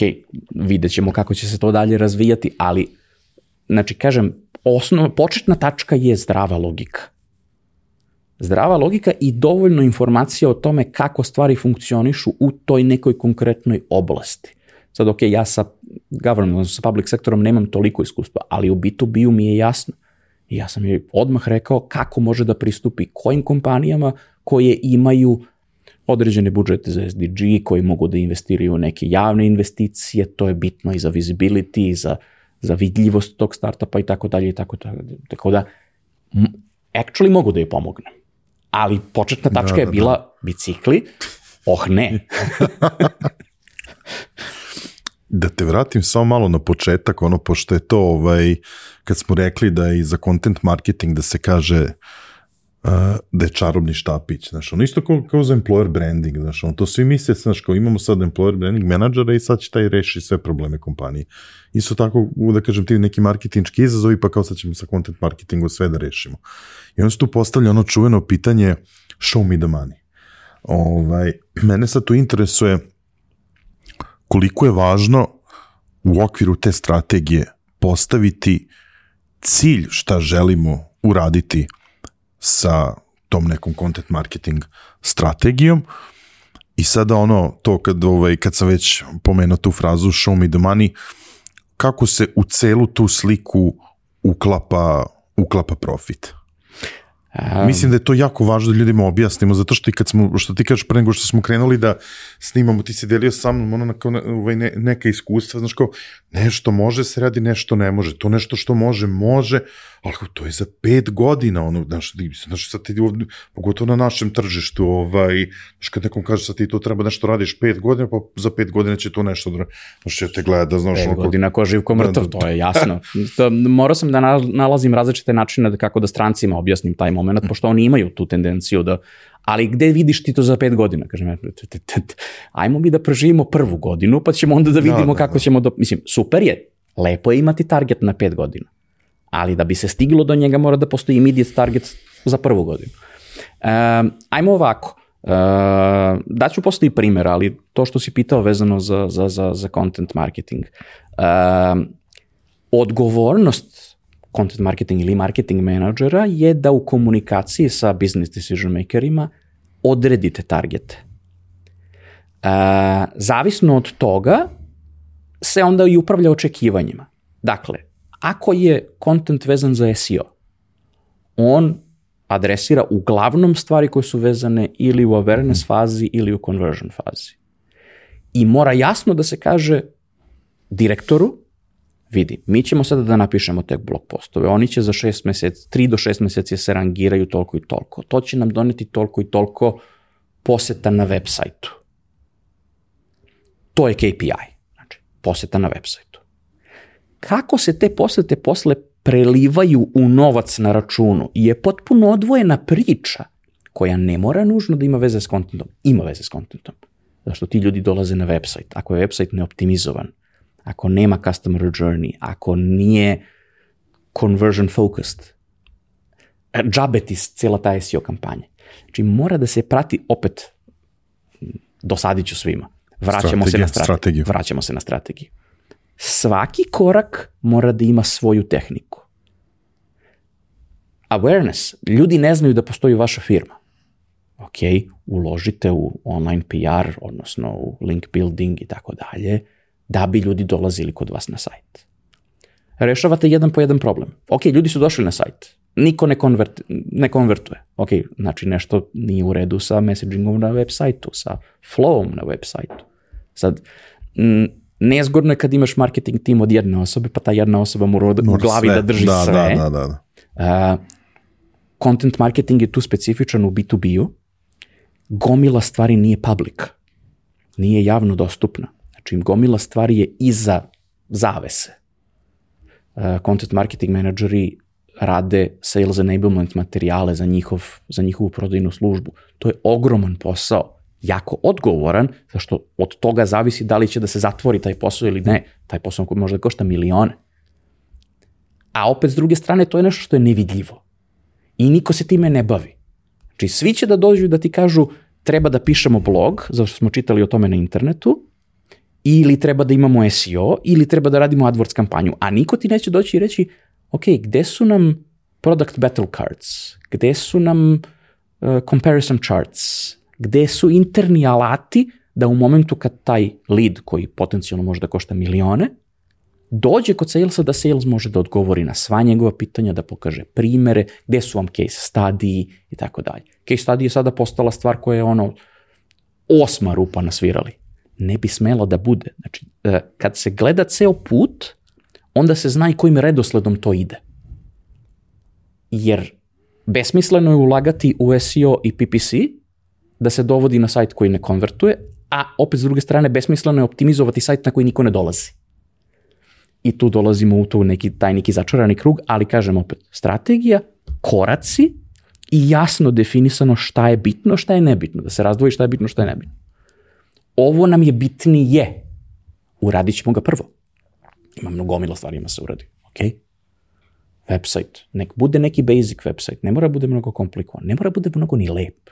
vidjet ćemo kako će se to dalje razvijati, ali, znači, kažem, osnova, početna tačka je zdrava logika. Zdrava logika i dovoljno informacija o tome kako stvari funkcionišu u toj nekoj konkretnoj oblasti. Sad, ok, ja sa government, sa public sektorom nemam toliko iskustva, ali u B2B-u mi je jasno. I ja sam joj odmah rekao kako može da pristupi kojim kompanijama koje imaju određene budžete za SDG, koji mogu da investiraju u neke javne investicije, to je bitno i za visibility, i za, za vidljivost tog startupa i tako dalje i tako dalje. Tako da, actually mogu da je pomognem. Ali početna tačka da, da, je bila da. bicikli, oh ne. Da te vratim samo malo na početak, ono, pošto je to, ovaj, kad smo rekli da je i za content marketing da se kaže uh, da je čarobni štapić, znaš, ono isto kao, kao za employer branding, znaš, ono, to svi misle, znaš, kao imamo sad employer branding menadžera i sad će taj reši sve probleme kompanije. Isto tako, da kažem, ti neki marketinčki izazovi, pa kao sad ćemo sa content marketingom sve da rešimo. I onda se tu postavlja ono čuveno pitanje show me the money. Ovaj, mene sad tu interesuje koliko je važno u okviru te strategije postaviti cilj šta želimo uraditi sa tom nekom content marketing strategijom i sada ono, to kad, ovaj, kad sam već pomenuo tu frazu show me the money, kako se u celu tu sliku uklapa, uklapa profit? Um, Mislim da je to jako važno da ljudima objasnimo, zato što i kad smo, što ti kažeš pre nego što smo krenuli da snimamo, ti si delio sa mnom ono, na, ovaj, ne, neka iskustva, znaš kao, nešto može se radi, nešto ne može, to nešto što može, može, ali to je za pet godina, ono, znaš, znaš sad ti ovdje, pogotovo na našem tržištu, ovaj, znaš, kad nekom kaže sad ti to treba nešto radiš pet godina, pa za pet godina će to nešto, da, znaš, će te gleda, znaš, pet godina ko živ ko mrtav, da, da, to je jasno. morao sam da nalazim različite načine da kako da strancima objasnim taj moment, pošto oni imaju tu tendenciju da ali gde vidiš ti to za pet godina? Kažem, ja, ajmo mi da preživimo prvu godinu, pa ćemo onda da, da vidimo da, da, kako da. ćemo, do... mislim, super je, lepo je imati target na pet godina, ali da bi se stiglo do njega mora da postoji immediate target za prvu godinu. Um, ajmo ovako, Uh, daću posle i primjer, ali to što si pitao vezano za, za, za, za content marketing. Uh, odgovornost content marketing ili marketing menadžera je da u komunikaciji sa business decision makerima odredite targete. Uh, zavisno od toga se onda i upravlja očekivanjima. Dakle, ako je content vezan za SEO, on adresira uglavnom stvari koje su vezane ili u awareness fazi ili u conversion fazi. I mora jasno da se kaže direktoru vidi, mi ćemo sada da napišemo tek blog postove, oni će za šest meseci, tri do šest meseci se rangiraju toliko i toliko. To će nam doneti toliko i toliko poseta na web sajtu. To je KPI, znači poseta na web sajtu. Kako se te posete posle prelivaju u novac na računu je potpuno odvojena priča koja ne mora nužno da ima veze s kontentom. Ima veze s kontentom. Zašto ti ljudi dolaze na website. Ako je website neoptimizovan, ako nema customer journey, ako nije conversion focused, džabe ti cijela ta SEO kampanja. Znači mora da se prati opet, dosadit ću svima, vraćamo se na strate strategiju. Vraćamo se na strategiju. Svaki korak mora da ima svoju tehniku. Awareness. Ljudi ne znaju da postoji vaša firma. Ok, uložite u online PR, odnosno u link building i tako dalje da bi ljudi dolazili kod vas na sajt. Rešavate jedan po jedan problem. Ok, ljudi su došli na sajt. Niko ne, konvert, ne konvertuje. Ok, znači nešto nije u redu sa messagingom na web sajtu, sa flowom na web sajtu. Sad, nezgodno je kad imaš marketing tim od jedne osobe, pa ta jedna osoba mora u glavi sve. da drži da, sve. Da, da, da. da. Uh, content marketing je tu specifičan u B2B-u. Gomila stvari nije public. Nije javno dostupna. Znači, gomila stvari je iza zavese. Uh, content marketing menadžeri rade sales enablement materijale za, njihov, za njihovu prodajnu službu. To je ogroman posao, jako odgovoran, zašto od toga zavisi da li će da se zatvori taj posao ili ne. Taj posao može da košta milione. A opet s druge strane to je nešto što je nevidljivo. I niko se time ne bavi. Znači, svi će da dođu da ti kažu treba da pišemo blog, zašto smo čitali o tome na internetu, ili treba da imamo SEO, ili treba da radimo AdWords kampanju, a niko ti neće doći i reći, ok, gde su nam product battle cards, gde su nam uh, comparison charts, gde su interni alati da u momentu kad taj lead, koji potencijalno može da košta milione, dođe kod salesa da sales može da odgovori na sva njegova pitanja, da pokaže primere, gde su vam case study i tako dalje. Case study je sada postala stvar koja je ono osma rupa na svirali. Ne bi smelo da bude. Znači, e, kad se gleda ceo put, onda se zna i kojim redosledom to ide. Jer besmisleno je ulagati u SEO i PPC, da se dovodi na sajt koji ne konvertuje, a opet s druge strane besmisleno je optimizovati sajt na koji niko ne dolazi. I tu dolazimo u tu neki, taj neki začarani krug, ali kažem opet, strategija, koraci i jasno definisano šta je bitno, šta je nebitno, da se razdvoji šta je bitno, šta je nebitno. Ovo nam je bitnije, uradit ćemo ga prvo. Ima mnogo mila stvari ima se uradi, ok? Website, nek bude neki basic website, ne mora bude mnogo komplikovan, ne mora bude mnogo ni lep,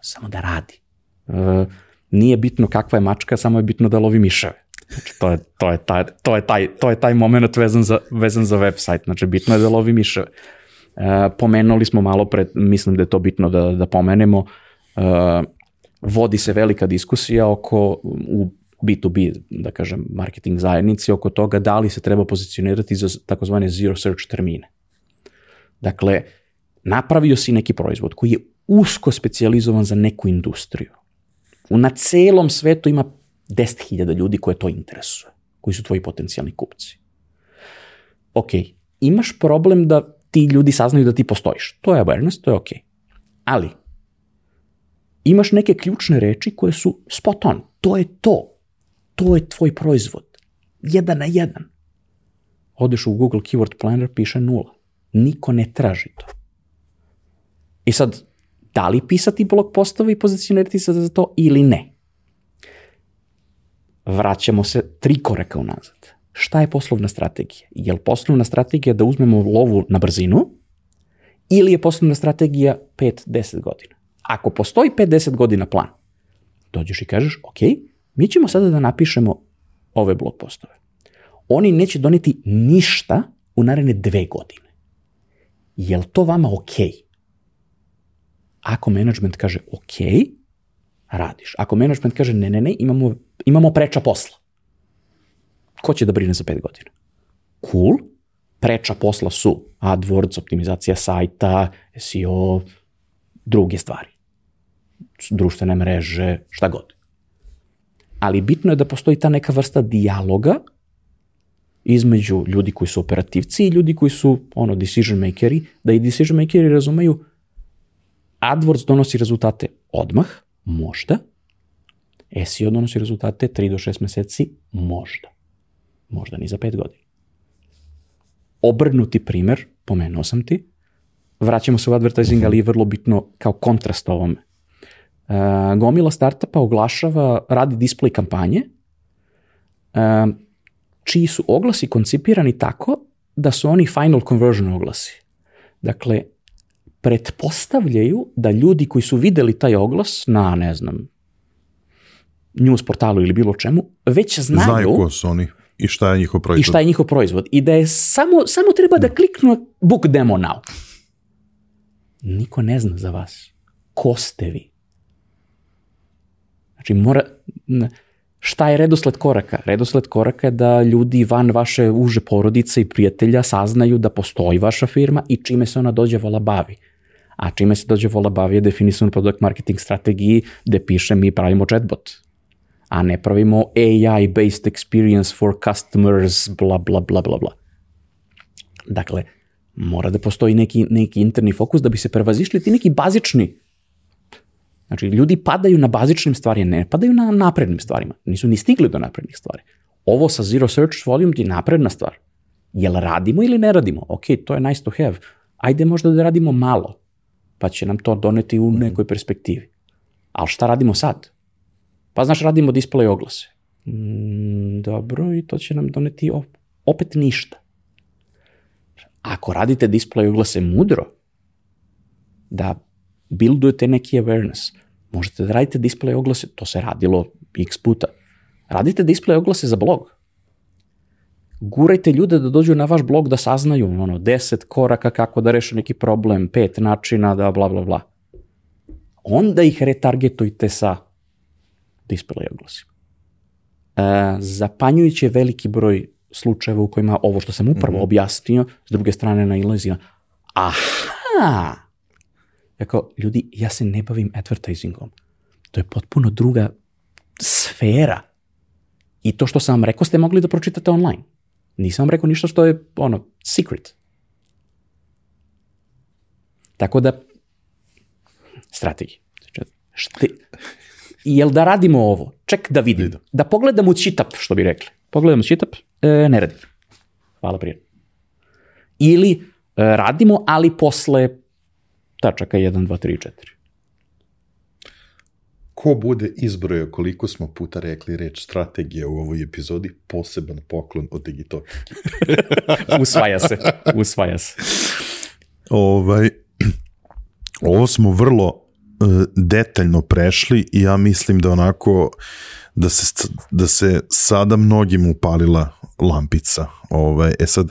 samo da radi. Uh, nije bitno kakva je mačka, samo je bitno da lovi miševe. Znači, to je, to je, taj, to je, taj, to je taj moment vezan za, vezan za website. Znači, bitno je da lovi miševe. E, pomenuli smo malo pre, mislim da je to bitno da, da pomenemo, e, vodi se velika diskusija oko u B2B, da kažem, marketing zajednici oko toga da li se treba pozicionirati za takozvane zero search termine. Dakle, napravio si neki proizvod koji je usko specializovan za neku industriju. Na celom svetu ima 10.000 ljudi koje to interesuje, koji su tvoji potencijalni kupci. Ok, imaš problem da ti ljudi saznaju da ti postojiš. To je awareness, to je ok. Ali, imaš neke ključne reči koje su spot on. To je to. To je tvoj proizvod. Jedan na jedan. Odeš u Google Keyword Planner, piše nula. Niko ne traži to. I sad, da li pisati blog postove i pozicionirati se za to ili ne? vraćamo se tri koraka unazad. Šta je poslovna strategija? Je li poslovna strategija da uzmemo lovu na brzinu ili je poslovna strategija 5-10 godina? Ako postoji 5-10 godina plan, dođeš i kažeš, ok, mi ćemo sada da napišemo ove blog postove. Oni neće doneti ništa u naredne dve godine. Je li to vama ok? Ako management kaže ok, radiš. Ako management kaže ne, ne, ne, imamo imamo preča posla. Ko će da brine za pet godina? Cool. Preča posla su AdWords, optimizacija sajta, SEO, druge stvari. Društvene mreže, šta god. Ali bitno je da postoji ta neka vrsta dijaloga između ljudi koji su operativci i ljudi koji su ono decision makeri, da i decision makeri razumeju AdWords donosi rezultate odmah, možda, SEO donosi rezultate 3 do 6 meseci, možda. Možda ni za 5 godina. Obrnuti primer, pomenuo sam ti, vraćamo se u advertising, ali je vrlo bitno kao kontrast ovome. Uh, gomila startupa oglašava, radi display kampanje, uh, čiji su oglasi koncipirani tako da su oni final conversion oglasi. Dakle, pretpostavljaju da ljudi koji su videli taj oglas na, ne znam, news portalu ili bilo čemu, već znaju... Znaju ko su oni i šta je njihov proizvod. I šta je njihov proizvod. I da je samo, samo treba da kliknu book demo now. Niko ne zna za vas. Ko ste vi? Znači, mora... Šta je redosled koraka? Redosled koraka je da ljudi van vaše uže porodice i prijatelja saznaju da postoji vaša firma i čime se ona dođe vola bavi. A čime se dođe vola bavi je definisano product marketing strategiji gde piše mi pravimo chatbot a ne pravimo AI-based experience for customers, bla, bla, bla, bla, bla. Dakle, mora da postoji neki, neki interni fokus da bi se prevazišli ti neki bazični Znači, ljudi padaju na bazičnim stvarima, ne padaju na naprednim stvarima. Nisu ni stigli do naprednih stvari. Ovo sa Zero Search Volume ti je napredna stvar. Jel radimo ili ne radimo? Ok, to je nice to have. Ajde možda da radimo malo, pa će nam to doneti u nekoj perspektivi. Ali šta radimo sad? Pa znaš, radimo display oglase. Mm, dobro, i to će nam doneti opet ništa. Ako radite display oglase mudro, da buildujete neki awareness. Možete da radite display oglase, to se radilo x puta. Radite display oglase za blog. Gurajte ljude da dođu na vaš blog da saznaju ono, 10 koraka kako da reše neki problem, pet načina da bla bla bla. Onda ih retargetujte sa display oglasima. E, zapanjujući je veliki broj slučajeva u kojima ovo što sam upravo mm -hmm. objasnio, s druge strane na aha, ja kao, ljudi, ja se ne bavim advertisingom. To je potpuno druga sfera. I to što sam vam rekao ste mogli da pročitate online. Nisam vam rekao ništa što je, ono, secret. Tako da, strategija. Šte, jel da radimo ovo? Ček da vidim. Vidim. Da pogledam u čitap, što bi rekli. Pogledam u čitap, e, ne radim. Hvala prije. Ili e, radimo, ali posle tačaka 1, 2, 3, 4. Ko bude izbrojao koliko smo puta rekli reč strategija u ovoj epizodi, poseban poklon od Digitalk usvaja se, usvaja se. Ovaj, ovo smo vrlo detaljno prešli i ja mislim da onako da se, da se sada mnogim upalila lampica. Ovaj, e sad,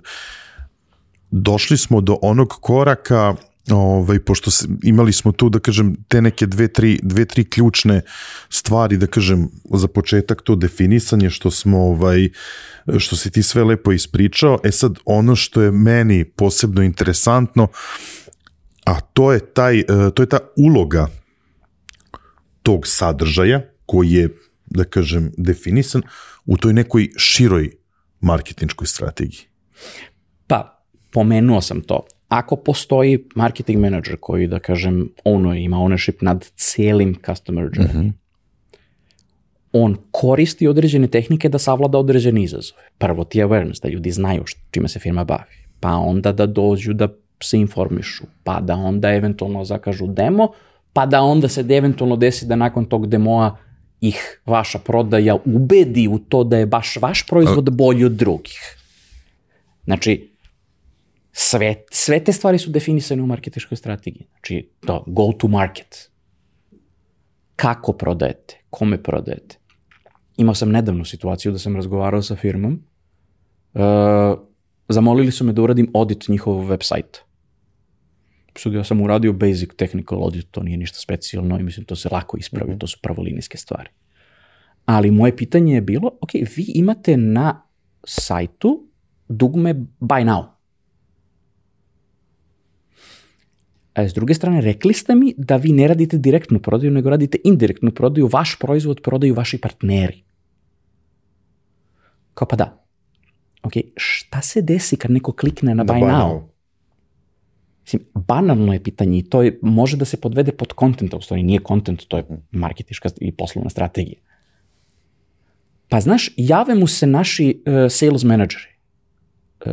došli smo do onog koraka ovaj, pošto imali smo tu, da kažem, te neke dve tri, dve, tri ključne stvari, da kažem, za početak to definisanje što smo, ovaj, što si ti sve lepo ispričao, e sad, ono što je meni posebno interesantno, a to je, taj, e, to je ta uloga tog sadržaja koji je, da kažem, definisan u toj nekoj široj marketinčkoj strategiji. Pa, pomenuo sam to ako postoji marketing manager koji, da kažem, ono ima ownership nad cijelim customer journey, mm -hmm. on koristi određene tehnike da savlada određene izazove. Prvo ti je awareness, da ljudi znaju što, čime se firma bavi, pa onda da dođu da se informišu, pa da onda eventualno zakažu demo, pa da onda se eventualno desi da nakon tog demoa ih vaša prodaja ubedi u to da je baš vaš proizvod bolji od drugih. Znači, Sve, sve te stvari su definisane u marketičkoj strategiji. Znači, to, go to market. Kako prodajete? Kome prodajete? Imao sam nedavnu situaciju da sam razgovarao sa firmom. Uh, zamolili su me da uradim audit njihovog web sajta. Sad ja sam uradio basic technical audit, to nije ništa specijalno i mislim to se lako ispravi, mm -hmm. to su pravolinijske stvari. Ali moje pitanje je bilo, ok, vi imate na sajtu dugme buy now. A s druge strane, rekli ste mi da vi ne radite direktnu prodaju, nego radite indirektnu prodaju, vaš proizvod prodaju vaši partneri. Kao pa da. Ok, šta se desi kad neko klikne na, na buy, buy now? now? Mislim, banalno je pitanje i to je, može da se podvede pod content, u stvari nije content, to je marketiška i poslovna strategija. Pa znaš, jave mu se naši uh, sales menadžeri. Uh,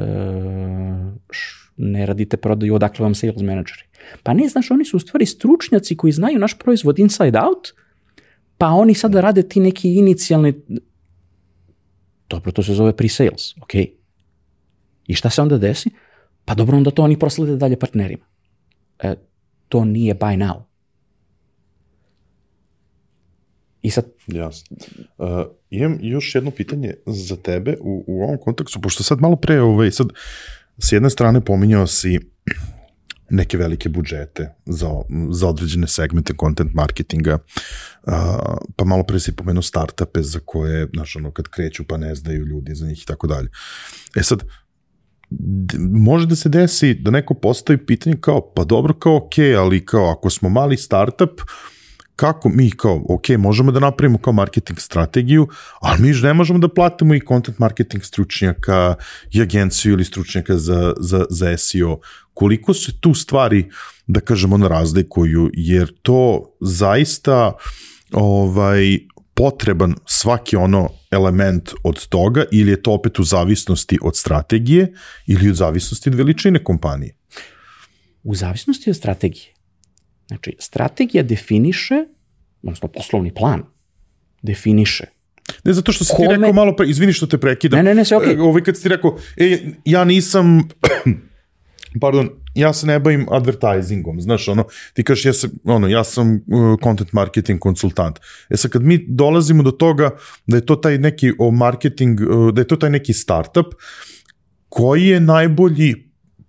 ne radite prodaju, odakle vam sales menadžeri. Pa ne, znaš, oni su u stvari stručnjaci koji znaju naš proizvod inside out, pa oni sada rade ti neki inicijalni, dobro, to se zove pre-sales, ok. I šta se onda desi? Pa dobro, onda to oni proslede dalje partnerima. E, to nije buy now. I sad... Jasno. Uh, imam još jedno pitanje za tebe u, u ovom kontekstu, pošto sad malo pre, ovaj, sad, s jedne strane pominjao si neke velike budžete za, za određene segmente content marketinga, uh, pa malo pre si pomenuo startupe za koje, znaš, ono, kad kreću pa ne znaju ljudi za njih i tako dalje. E sad, može da se desi da neko postavi pitanje kao, pa dobro, kao ok, ali kao ako smo mali startup, kako mi kao, ok, možemo da napravimo kao marketing strategiju, ali mi ne možemo da platimo i content marketing stručnjaka i agenciju ili stručnjaka za, za, za SEO. Koliko se tu stvari, da kažemo, na razlikuju, jer to zaista ovaj, potreban svaki ono element od toga ili je to opet u zavisnosti od strategije ili u zavisnosti od veličine kompanije? U zavisnosti od strategije. Znači, strategija definiše, odnosno poslovni plan, definiše Ne, zato što si Kome... ti rekao malo pre, izvini što te prekidam. Ne, ne, ne, sve okej. Okay. Ovaj kad si ti rekao, e, ja nisam pardon, ja se ne bavim advertisingom, znaš, ono, ti kažeš, ja, sam, ono, ja sam uh, content marketing konsultant. E sad, kad mi dolazimo do toga da je to taj neki o marketing, uh, da je to taj neki startup, koji je najbolji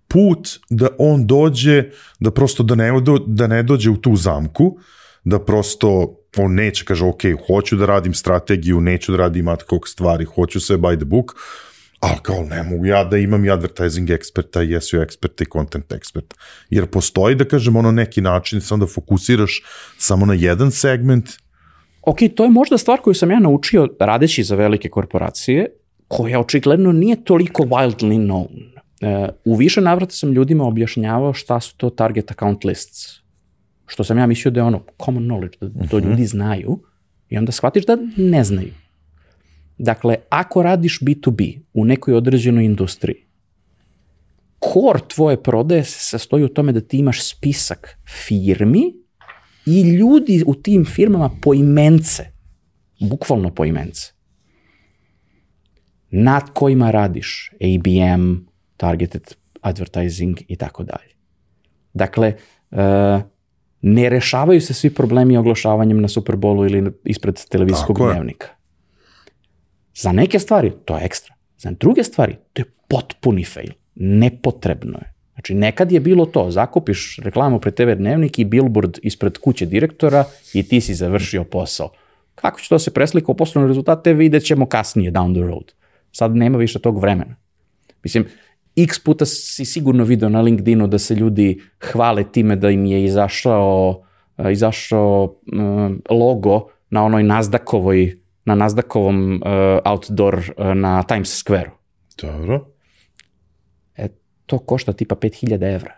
put da on dođe, da prosto da ne, da ne dođe u tu zamku, da prosto on neće, kaže, ok, hoću da radim strategiju, neću da radim ad stvari, hoću sve by the book, ali kao ne mogu ja da imam i advertising eksperta, i SEO eksperta i content eksperta. Jer postoji, da kažem, ono neki način, samo da fokusiraš samo na jedan segment. Ok, to je možda stvar koju sam ja naučio radeći za velike korporacije, koja očigledno nije toliko wildly known. E, u više navrata sam ljudima objašnjavao šta su to target account lists. Što sam ja mislio da je ono common knowledge, da to mhm. ljudi znaju i onda shvatiš da ne znaju. Dakle, ako radiš B2B u nekoj određenoj industriji, kor tvoje prodaje se sastoji u tome da ti imaš spisak firmi i ljudi u tim firmama po imence, bukvalno po imence, nad kojima radiš, ABM, targeted advertising i tako dalje. Dakle, uh, ne rešavaju se svi problemi oglašavanjem na Superbolu ili ispred televizijskog dnevnika. Za neke stvari to je ekstra. Za druge stvari to je potpuni fail. Nepotrebno je. Znači, nekad je bilo to, zakupiš reklamu pred TV dnevnik i billboard ispred kuće direktora i ti si završio posao. Kako će to se preslika u poslovne rezultate, vidjet ćemo kasnije down the road. Sad nema više tog vremena. Mislim, x puta si sigurno video na LinkedInu da se ljudi hvale time da im je izašao, izašao logo na onoj Nasdaqovoj na Nasdaqovom uh, outdoor uh, na Times Square-u. Dobro. E, to košta tipa 5000 evra.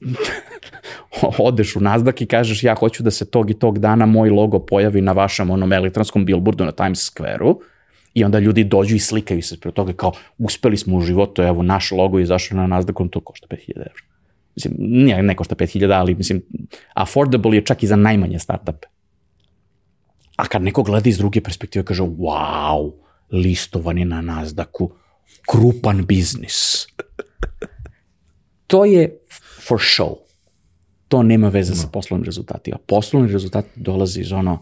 Odeš u Nasdaq i kažeš ja hoću da se tog i tog dana moj logo pojavi na vašem onom elektronskom billboardu na Times Square-u i onda ljudi dođu i slikaju se pre toga kao uspeli smo u životu, evo naš logo je izašao na Nasdaq, to košta 5000 evra. Mislim, nije, ne košta 5000, ali mislim, affordable je čak i za najmanje startupe. A kad neko gleda iz druge perspektive, kaže, wow, listovanje na Nasdaqu, krupan biznis. to je for show. To nema veze no. sa poslovnim rezultatima. Poslovni rezultat dolazi iz ono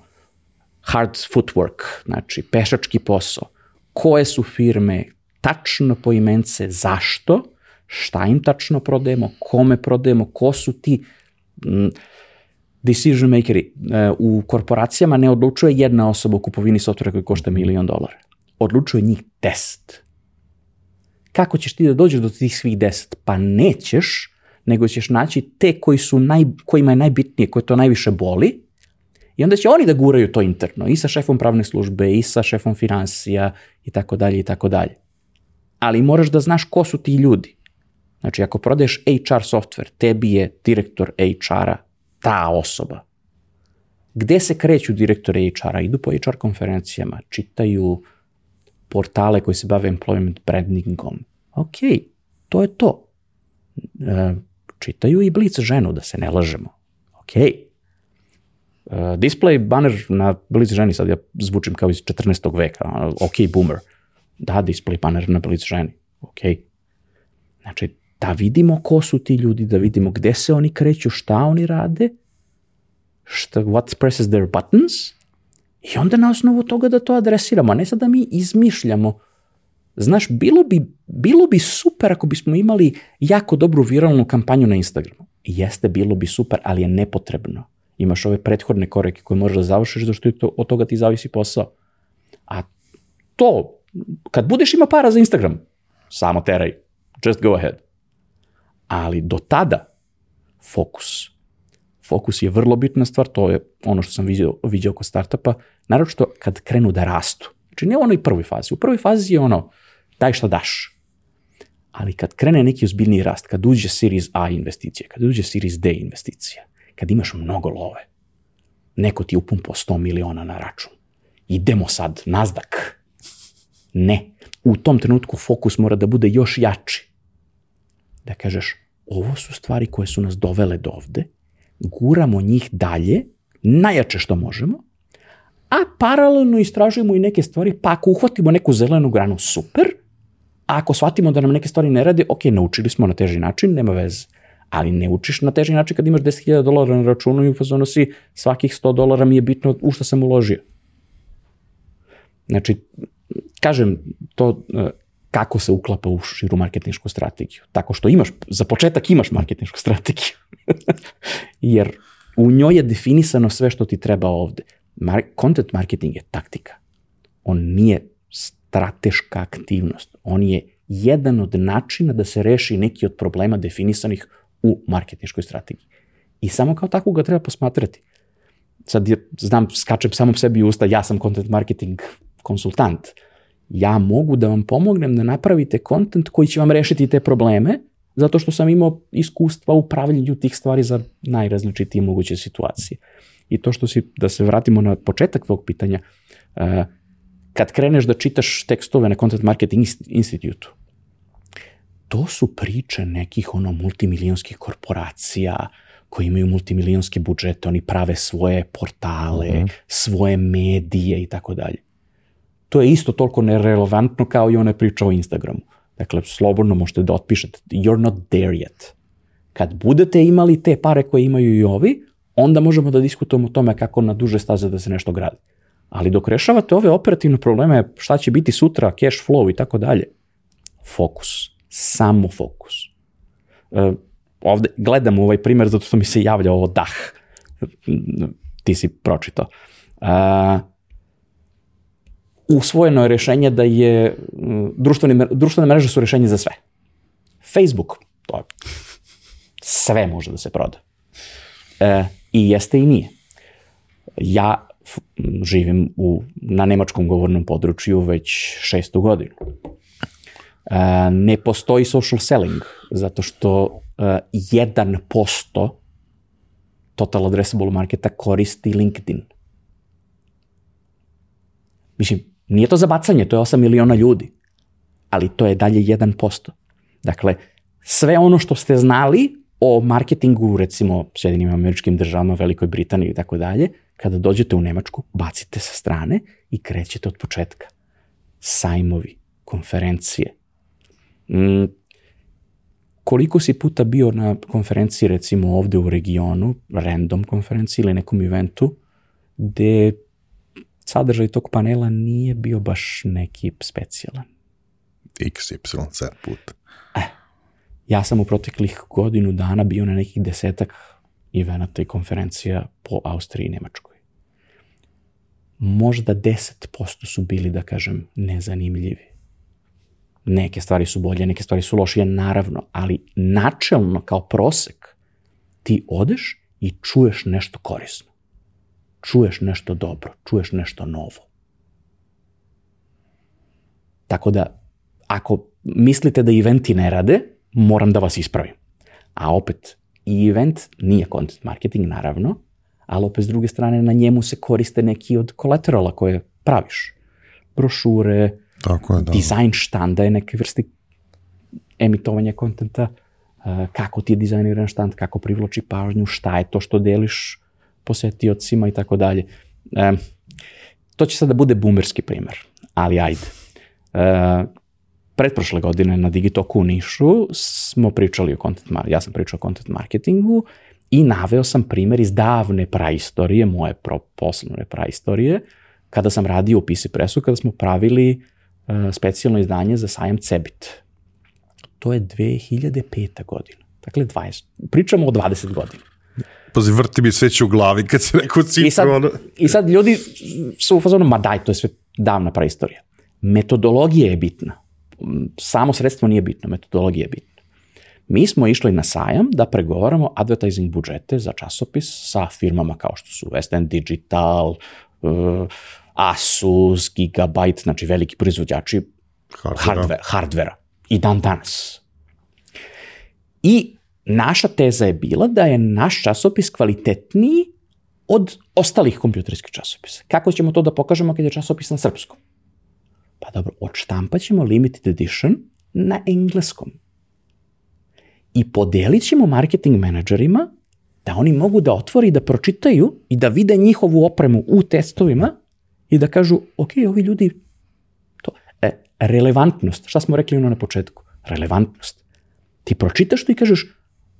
hard footwork, znači pešački posao. Koje su firme tačno po imence, zašto, šta im tačno prodajemo, kome prodajemo, ko su ti decision makeri. E, u korporacijama ne odlučuje jedna osoba u kupovini softvera koji košta milion dolara. Odlučuje njih deset. Kako ćeš ti da dođeš do tih svih deset? Pa nećeš, nego ćeš naći te koji su naj, kojima je najbitnije, koje to najviše boli, i onda će oni da guraju to interno, i sa šefom pravne službe, i sa šefom financija, i tako dalje, i tako dalje. Ali moraš da znaš ko su ti ljudi. Znači, ako prodaješ HR software, tebi je direktor HR-a ta osoba. Gde se kreću direktori HR-a? Idu po HR konferencijama, čitaju portale koji se bave employment brandingom. Ok, to je to. E, čitaju i Blitz ženu, da se ne lažemo. Ok. E, display banner na Blitz ženi, sad ja zvučim kao iz 14. veka, ok, boomer. Da, display banner na Blitz ženi. Ok. Znači, da vidimo ko su ti ljudi, da vidimo gde se oni kreću, šta oni rade, šta, what presses their buttons, i onda na osnovu toga da to adresiramo, a ne sad da mi izmišljamo. Znaš, bilo bi, bilo bi super ako bismo imali jako dobru viralnu kampanju na Instagramu. Jeste, bilo bi super, ali je nepotrebno. Imaš ove prethodne koreke koje možeš da završiš, zašto to, od toga ti zavisi posao. A to, kad budeš ima para za Instagram, samo teraj. Just go ahead ali do tada fokus. Fokus je vrlo bitna stvar, to je ono što sam vidio, vidio oko startupa, naročito kad krenu da rastu. Znači ne u onoj prvoj fazi. U prvoj fazi je ono, daj šta daš. Ali kad krene neki ozbiljniji rast, kad uđe Series A investicije, kad uđe Series D investicija, kad imaš mnogo love, neko ti upumpo 100 miliona na račun, idemo sad, Nasdaq. Ne. U tom trenutku fokus mora da bude još jači da kažeš ovo su stvari koje su nas dovele do ovde, guramo njih dalje, najjače što možemo, a paralelno istražujemo i neke stvari, pa ako uhvatimo neku zelenu granu, super, A ako shvatimo da nam neke stvari ne rade, ok, naučili smo na teži način, nema veze. Ali ne učiš na teži način kad imaš 10.000 dolara na računu i ufazono si svakih 100 dolara mi je bitno u što sam uložio. Znači, kažem, to e, kako se uklapa u širu marketinšku strategiju. Tako što imaš, za početak imaš marketinšku strategiju. Jer u njoj je definisano sve što ti treba ovde. Mar content marketing je taktika. On nije strateška aktivnost. On je jedan od načina da se reši neki od problema definisanih u marketinškoj strategiji. I samo kao tako ga treba posmatrati. Sad je, znam, skačem samom sebi u usta, ja sam content marketing konsultant. Ja mogu da vam pomognem da napravite kontent koji će vam rešiti te probleme, zato što sam imao iskustva u pravljenju tih stvari za najrazličitije moguće situacije. I to što si, da se vratimo na početak tvog pitanja, uh, kad kreneš da čitaš tekstove na Content Marketing Institute, to su priče nekih ono multimilijonskih korporacija koji imaju multimilijonske budžete, oni prave svoje portale, mm -hmm. svoje medije i tako dalje. To je isto toliko nerelevantno kao i one priča o Instagramu. Dakle, slobodno možete da otpišete. You're not there yet. Kad budete imali te pare koje imaju i ovi, onda možemo da diskutujemo o tome kako na duže staze da se nešto gradi. Ali dok rešavate ove operativne probleme, šta će biti sutra, cash flow i tako dalje, fokus. Samo fokus. E, ovde gledam ovaj primer zato što mi se javlja ovo dah. Ti si pročitao. E, usvojeno je rešenje da je društvene, društvene mreže su rešenje za sve. Facebook, to je, sve može da se proda. E, I jeste i nije. Ja živim u, na nemačkom govornom području već šestu godinu. E, ne postoji social selling, zato što e, 1% total addressable marketa koristi LinkedIn. Mislim, nije to za bacanje, to je 8 miliona ljudi, ali to je dalje 1%. Dakle, sve ono što ste znali o marketingu, recimo, Sjedinim američkim državama, Velikoj Britaniji i tako dalje, kada dođete u Nemačku, bacite sa strane i krećete od početka. Sajmovi, konferencije. Mm, koliko si puta bio na konferenciji, recimo ovde u regionu, random konferenciji ili nekom eventu, gde sadržaj tog panela nije bio baš neki specijalan. X, Y, Z puta. Eh, ja sam u proteklih godinu dana bio na nekih desetak evenata i konferencija po Austriji i Nemačkoj. Možda 10% su bili, da kažem, nezanimljivi. Neke stvari su bolje, neke stvari su lošije, naravno, ali načelno, kao prosek, ti odeš i čuješ nešto korisno. Čuješ nešto dobro, čuješ nešto novo. Tako da, ako mislite da eventi ne rade, moram da vas ispravim. A opet, i event nije content marketing, naravno, ali opet s druge strane na njemu se koriste neki od kolaterala koje praviš. Brošure, Tako je, da. dizajn štanda je neke vrsti emitovanja kontenta, kako ti je dizajniran štand, kako privlači pažnju, šta je to što deliš posetiocima i tako dalje. To će sad da bude boomerski primer, ali ajde. E, pretprošle godine na Digitoku u Nišu smo pričali o content ja sam pričao o content marketingu i naveo sam primer iz davne praistorije, moje pro, poslovne praistorije, kada sam radio u PC Pressu, kada smo pravili uh, specijalno izdanje za sajam Cebit. To je 2005. godina. Dakle, 20, pričamo o 20 godina. Pazi, vrti mi sveće u glavi kad se rekao cifru. I sad, I sad ljudi su u fazonu, ma daj, to je sve davna praistorija. Metodologija je bitna samo sredstvo nije bitno, metodologija je bitna. Mi smo išli na sajam da pregovaramo advertising budžete za časopis sa firmama kao što su West End Digital, uh, Asus, Gigabyte, znači veliki proizvođači hardvera. hardvera. I dan danas. I naša teza je bila da je naš časopis kvalitetniji od ostalih kompjuterskih časopisa. Kako ćemo to da pokažemo kada je časopis na srpskom? Pa dobro, odštampat ćemo limited edition na engleskom. I podelit ćemo marketing menadžerima da oni mogu da otvori, da pročitaju i da vide njihovu opremu u testovima i da kažu, ok, ovi ljudi, to. E, relevantnost, šta smo rekli ono na početku? Relevantnost. Ti pročitaš to i kažeš,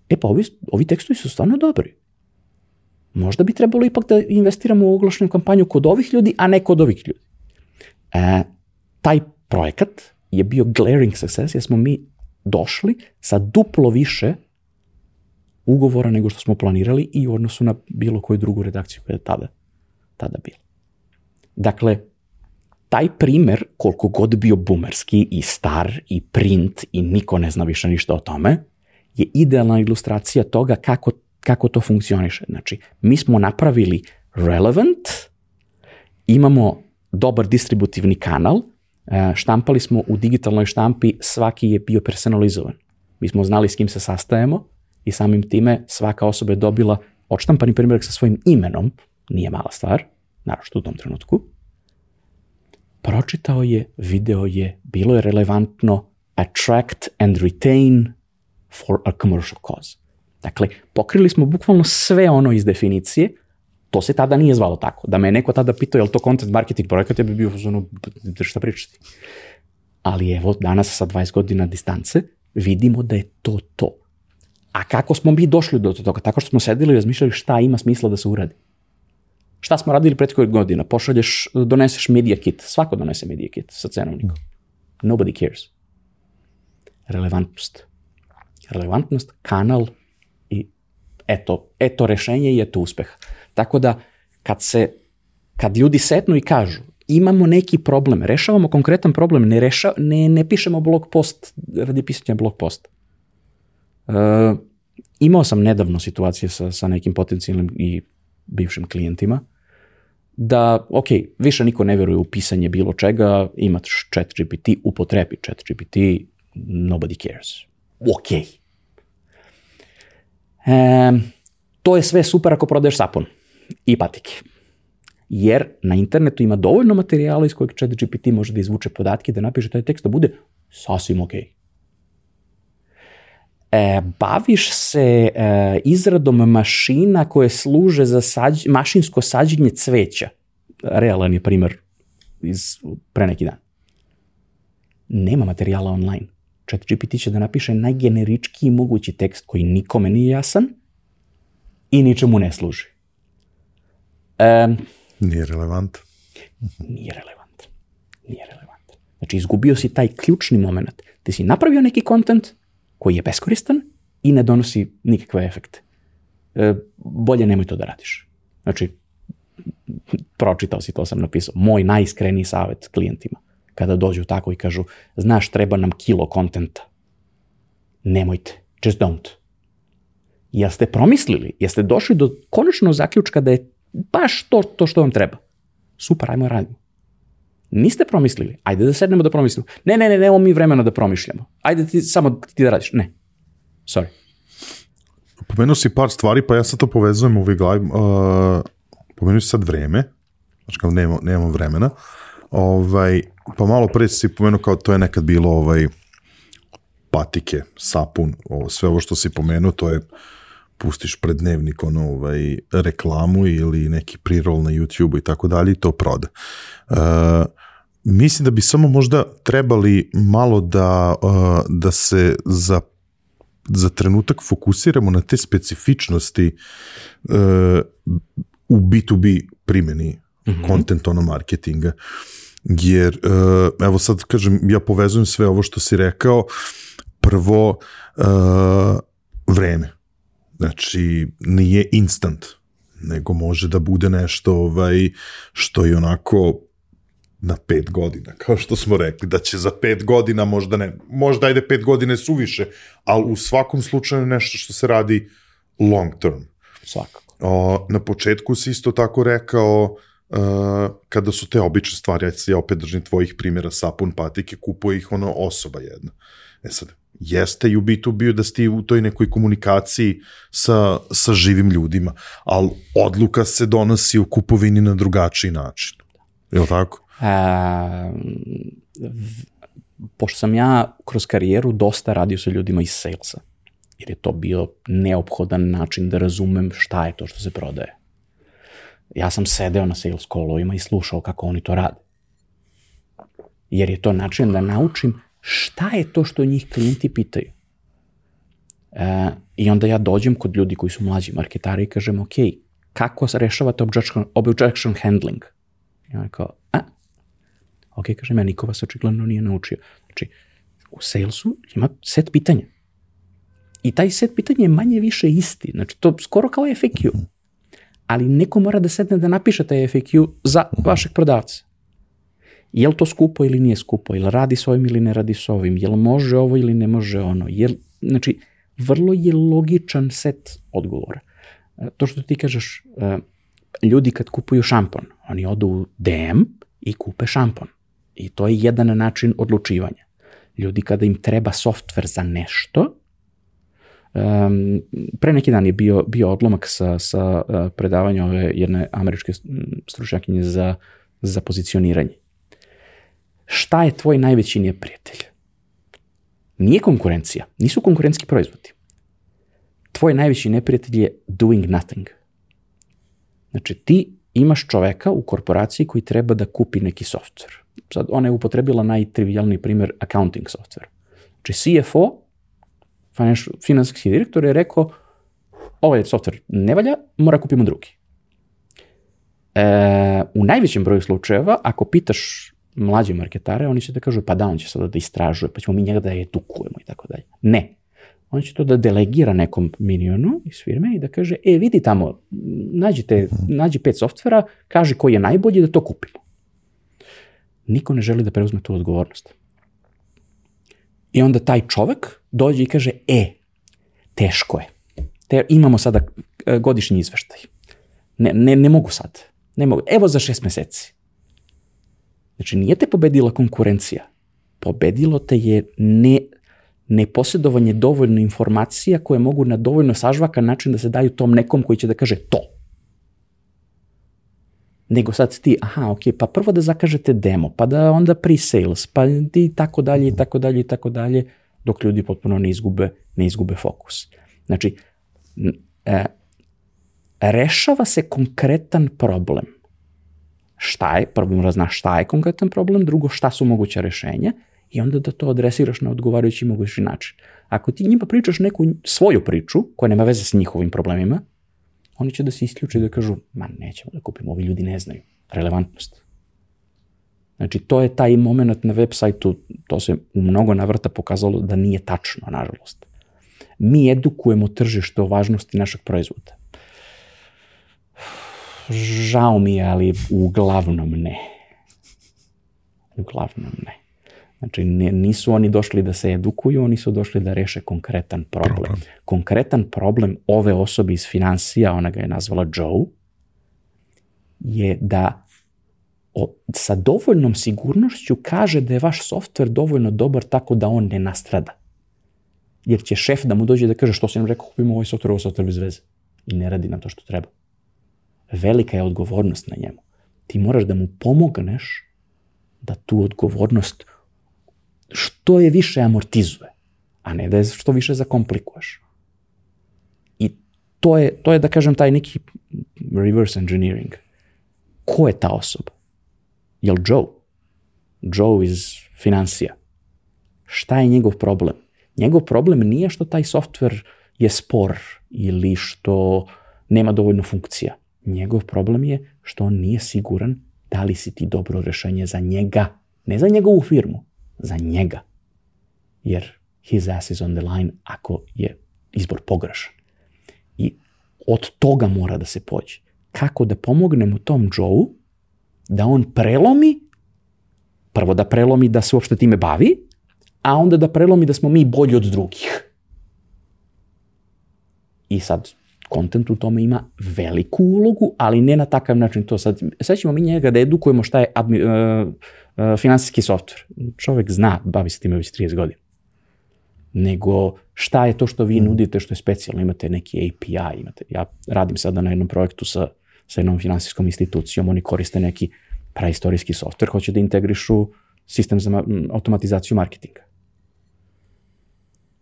e pa ovi, ovi tekstovi su stvarno dobri. Možda bi trebalo ipak da investiramo u oglašenu kampanju kod ovih ljudi, a ne kod ovih ljudi. E, taj projekat je bio glaring success, jer smo mi došli sa duplo više ugovora nego što smo planirali i u odnosu na bilo koju drugu redakciju koja je tada, tada bila. Dakle, taj primer, koliko god bio bumerski i star i print i niko ne zna više ništa o tome, je idealna ilustracija toga kako, kako to funkcioniše. Znači, mi smo napravili relevant, imamo dobar distributivni kanal, e, štampali smo u digitalnoj štampi, svaki je bio personalizovan. Mi smo znali s kim se sastajemo i samim time svaka osoba je dobila odštampani primjerak sa svojim imenom, nije mala stvar, naravno u tom trenutku, pročitao je, video je, bilo je relevantno, attract and retain for a commercial cause. Dakle, pokrili smo bukvalno sve ono iz definicije, to se tada nije zvalo tako. Da me neko tada pitao je li to content marketing projekat, ja bi bio ono, šta pričati. Ali evo, danas sa 20 godina distance, vidimo da je to to. A kako smo mi došli do toga? Tako što smo sedeli i razmišljali šta ima smisla da se uradi. Šta smo radili prethodnih godina? Pošalješ, doneseš media kit. Svako donese media kit sa cenovnikom. Nobody cares. Relevantnost. Relevantnost, kanal i eto, eto rešenje i eto uspeh. Tako da, kad se, kad ljudi setnu i kažu, imamo neki problem, rešavamo konkretan problem, ne, reša, ne, ne pišemo blog post radi pisanja blog posta. Uh, imao sam nedavno situacije sa, sa nekim potencijalnim i bivšim klijentima, da, ok, više niko ne veruje u pisanje bilo čega, imaš chat GPT, upotrebi chat GPT, nobody cares. Ok. E, to je sve super ako prodaješ sapun i patike. Jer na internetu ima dovoljno materijala iz kojeg chat GPT može da izvuče podatke da napiše taj tekst da bude sasvim okej. Okay e, baviš se e, izradom mašina koje služe za sađ, mašinsko sađenje cveća. Realan je primer iz pre neki dan. Nema materijala online. Chat GPT će da napiše najgeneričkiji mogući tekst koji nikome nije jasan i ničemu ne služi. E, nije relevant. Nije relevant. Nije relevant. Znači, izgubio si taj ključni moment. Ti si napravio neki kontent, koji je beskoristan i ne donosi nikakve efekte. E, bolje nemoj to da radiš. Znači, pročitao si, to sam napisao. Moj najiskreniji savet klijentima, kada dođu tako i kažu, znaš, treba nam kilo kontenta. Nemojte, just don't. Jeste promislili, jeste došli do konačnog zaključka da je baš to, to što vam treba. Super, ajmo radimo. Niste promislili? Ajde da sednemo da promislimo. Ne, ne, ne, nemamo mi vremena da promišljamo. Ajde ti samo ti da radiš. Ne. Sorry. Pomenuo si par stvari, pa ja sad to povezujem u glavi. Uh, pomenuo si sad vreme. Znači kao nemamo, nemamo vremena. Ovaj, pa malo pre si pomenuo kao to je nekad bilo ovaj, patike, sapun, ovo, sve ovo što si pomenuo, to je pustiš pred dnevnik ono, ovaj, reklamu ili neki prirol na YouTube i tako dalje i to proda. Uh, mislim da bi samo možda trebali malo da, uh, da se za za trenutak fokusiramo na te specifičnosti uh, u B2B primjeni mm -hmm. content ono marketinga. Jer, uh, evo sad kažem, ja povezujem sve ovo što si rekao, prvo uh, vreme. Znači, nije instant, nego može da bude nešto ovaj, što je onako na pet godina, kao što smo rekli, da će za pet godina možda ne, možda ajde pet godine suviše, ali u svakom slučaju nešto što se radi long term. Svakako. O, na početku si isto tako rekao, uh, kada su te obične stvari, se ja opet držim tvojih primjera sapun, patike, kupuje ih ono osoba jedna. E sad, jeste i u B2B da ste u toj nekoj komunikaciji sa, sa živim ljudima, ali odluka se donosi u kupovini na drugačiji način. Je li tako? A, pošto sam ja kroz karijeru dosta radio sa ljudima iz salesa, jer je to bio neophodan način da razumem šta je to što se prodaje. Ja sam sedeo na sales callovima i slušao kako oni to rade. jer je to način da naučim šta je to što njih klijenti pitaju. E, I onda ja dođem kod ljudi koji su mlađi marketari i kažem, ok, kako rešavate objection, objection handling? I on kao, a? Ok, kažem, ja niko vas očigledno nije naučio. Znači, u salesu ima set pitanja. I taj set pitanja je manje više isti. Znači, to skoro kao FAQ. Ali neko mora da sedne da napiše taj FAQ za vašeg prodavca. Je li to skupo ili nije skupo? Je li radi s ovim ili ne radi s ovim? Je li može ovo ili ne može ono? Je li, znači, vrlo je logičan set odgovora. E, to što ti kažeš, e, ljudi kad kupuju šampon, oni odu u DM i kupe šampon. I to je jedan način odlučivanja. Ljudi kada im treba softver za nešto, Um, pre neki dan je bio, bio odlomak sa, sa uh, predavanja ove jedne američke stručnjakinje za, za pozicioniranje. Šta je tvoj najveći neprijatelj? Nije konkurencija, nisu konkurentski proizvodi. Tvoj najveći neprijatelj je doing nothing. Znači, ti imaš čoveka u korporaciji koji treba da kupi neki software. Sad, ona je upotrebila najtrivialniji primer accounting software. Znači, CFO, finansijski direktor, je rekao, ovaj software ne valja, mora kupimo drugi. E, u najvećem broju slučajeva, ako pitaš mlađe marketare, oni će da kažu, pa da, on će sada da istražuje, pa ćemo mi njega da edukujemo i tako dalje. Ne. On će to da delegira nekom minionu iz firme i da kaže, e, vidi tamo, nađite, nađi pet softvera, kaže koji je najbolji da to kupimo. Niko ne želi da preuzme tu odgovornost. I onda taj čovek dođe i kaže, e, teško je. Te, imamo sada e, godišnji izveštaj. Ne, ne, ne mogu sad. Ne mogu. Evo za šest meseci. Znači, nije te pobedila konkurencija. Pobedilo te je ne, neposjedovanje dovoljno informacija koje mogu na dovoljno sažvakan način da se daju tom nekom koji će da kaže to. Nego sad ti, aha, ok, pa prvo da zakažete demo, pa da onda pre-sales, pa i tako dalje, i tako dalje, i tako dalje, dok ljudi potpuno ne izgube, ne izgube fokus. Znači, e, rešava se konkretan problem šta je, prvo mora znaš šta je konkretan problem, drugo šta su moguća rešenja i onda da to adresiraš na odgovarajući mogući način. Ako ti njima pričaš neku svoju priču, koja nema veze s njihovim problemima, oni će da se isključe da kažu, ma nećemo da kupimo, ovi ljudi ne znaju relevantnost. Znači, to je taj moment na web sajtu, to se u mnogo navrata pokazalo da nije tačno, nažalost. Mi edukujemo tržište o važnosti našeg proizvoda žao mi je, ali uglavnom ne. Uglavnom ne. Znači, ne, nisu oni došli da se edukuju, oni su došli da reše konkretan problem. problem. Konkretan problem ove osobe iz financija, ona ga je nazvala Joe, je da o, sa dovoljnom sigurnošću kaže da je vaš softver dovoljno dobar tako da on ne nastrada. Jer će šef da mu dođe da kaže što si nam rekao, kupimo ovaj softver, ovo softver bez veze. I ne radi nam to što treba velika je odgovornost na njemu. Ti moraš da mu pomogneš da tu odgovornost što je više amortizuje, a ne da je što više zakomplikuješ. I to je, to je da kažem, taj neki reverse engineering. Ko je ta osoba? Je li Joe? Joe iz financija. Šta je njegov problem? Njegov problem nije što taj software je spor ili što nema dovoljno funkcija. Njegov problem je što on nije siguran da li si ti dobro rešenje za njega, ne za njegovu firmu, za njega. Jer his ass is on the line ako je izbor pogrešan. I od toga mora da se pođe. Kako da pomognemo tom Joe da on prelomi, prvo da prelomi da se uopšte time bavi, a onda da prelomi da smo mi bolji od drugih. I sad, kontent u tome ima veliku ulogu, ali ne na takav način to sad. Sad ćemo mi njega da edukujemo šta je admi, uh, uh, finansijski softver. Čovek zna, bavi se time već 30 godina. Nego šta je to što vi mm. nudite što je specijalno, imate neki API, imate, ja radim sada na jednom projektu sa, sa jednom finansijskom institucijom, oni koriste neki praistorijski softver, hoće da integrišu sistem za automatizaciju marketinga.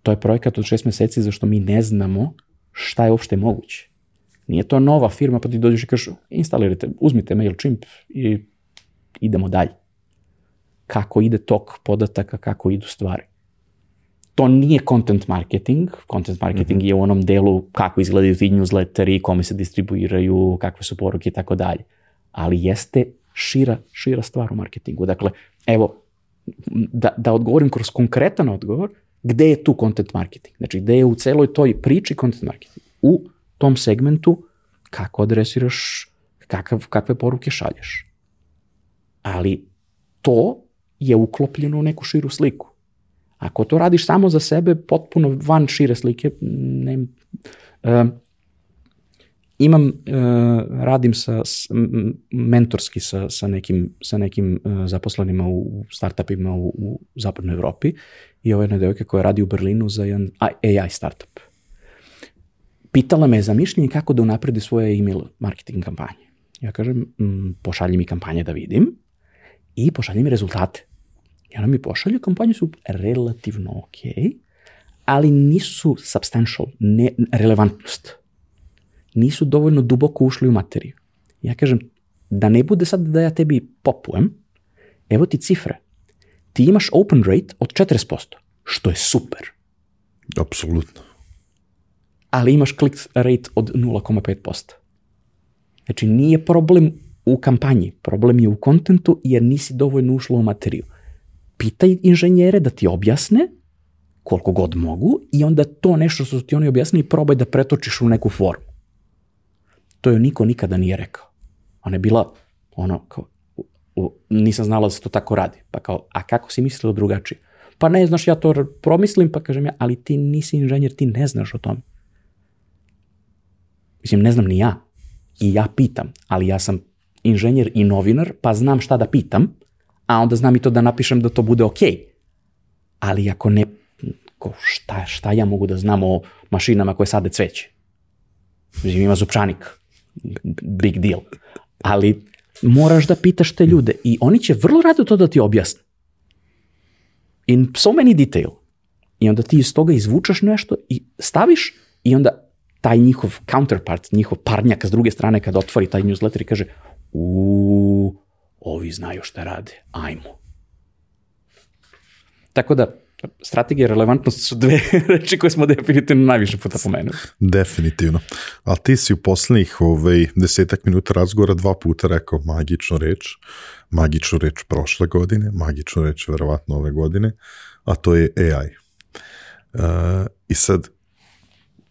To je projekat od šest meseci zašto mi ne znamo šta je uopšte moguće. Nije to nova firma, pa ti dođeš i kažeš, instalirajte, uzmite MailChimp i idemo dalje. kako ide tok podataka, kako idu stvari. To nije content marketing. Content marketing mm -hmm. je u onom delu kako izgledaju ti newsletteri, kome se distribuiraju, kakve su poruke i tako dalje. Ali jeste šira, šira stvar u marketingu. Dakle, evo, da, da odgovorim kroz konkretan odgovor, gde je tu content marketing? Znači, gde je u celoj toj priči content marketing? U tom segmentu kako adresiraš, kakav, kakve poruke šalješ. Ali to je uklopljeno u neku širu sliku. Ako to radiš samo za sebe, potpuno van šire slike, ne, uh, imam, uh, radim sa, s, mentorski sa, sa nekim, sa nekim uh, zaposlenima u startupima u, u zapadnoj Evropi i ovo je jedna devojka koja radi u Berlinu za jedan AI startup. Pitala me za mišljenje kako da unapredi svoje email marketing kampanje. Ja kažem, m, pošalji mi kampanje da vidim i pošalji mi rezultate. I ona mi pošalje, kampanje su relativno ok, ali nisu substantial, ne, relevantnost nisu dovoljno duboko ušli u materiju. Ja kažem, da ne bude sad da ja tebi popujem, evo ti cifre. Ti imaš open rate od 40%, što je super. Apsolutno. Ali imaš click rate od 0,5%. Znači, nije problem u kampanji, problem je u kontentu jer nisi dovoljno ušlo u materiju. Pitaj inženjere da ti objasne koliko god mogu i onda to nešto što su ti oni objasnili probaj da pretočiš u neku formu. To joj niko nikada nije rekao. Ona je bila, ono, kao, u, nisam znala da se to tako radi. Pa kao, a kako si mislila drugačije? Pa ne znaš, ja to promislim, pa kažem ja, ali ti nisi inženjer, ti ne znaš o tome. Mislim, ne znam ni ja. I ja pitam, ali ja sam inženjer i novinar, pa znam šta da pitam, a onda znam i to da napišem da to bude okej. Okay. Ali ako ne, ko, šta, šta ja mogu da znam o mašinama koje sade cveće? Mislim, ima zupčanik big deal. Ali moraš da pitaš te ljude i oni će vrlo rado to da ti objasne. In so many detail. I onda ti iz toga izvučeš nešto i staviš i onda taj njihov counterpart, njihov parnjak s druge strane kada otvori taj newsletter i kaže u ovi znaju šta rade, ajmo. Tako da, strategija i relevantnost su dve reči koje smo definitivno najviše puta pomenuli. Definitivno. A ti si u poslednjih ovaj, desetak minuta razgovora dva puta rekao magičnu reč, magičnu reč prošle godine, magičnu reč verovatno ove godine, a to je AI. Uh, I sad,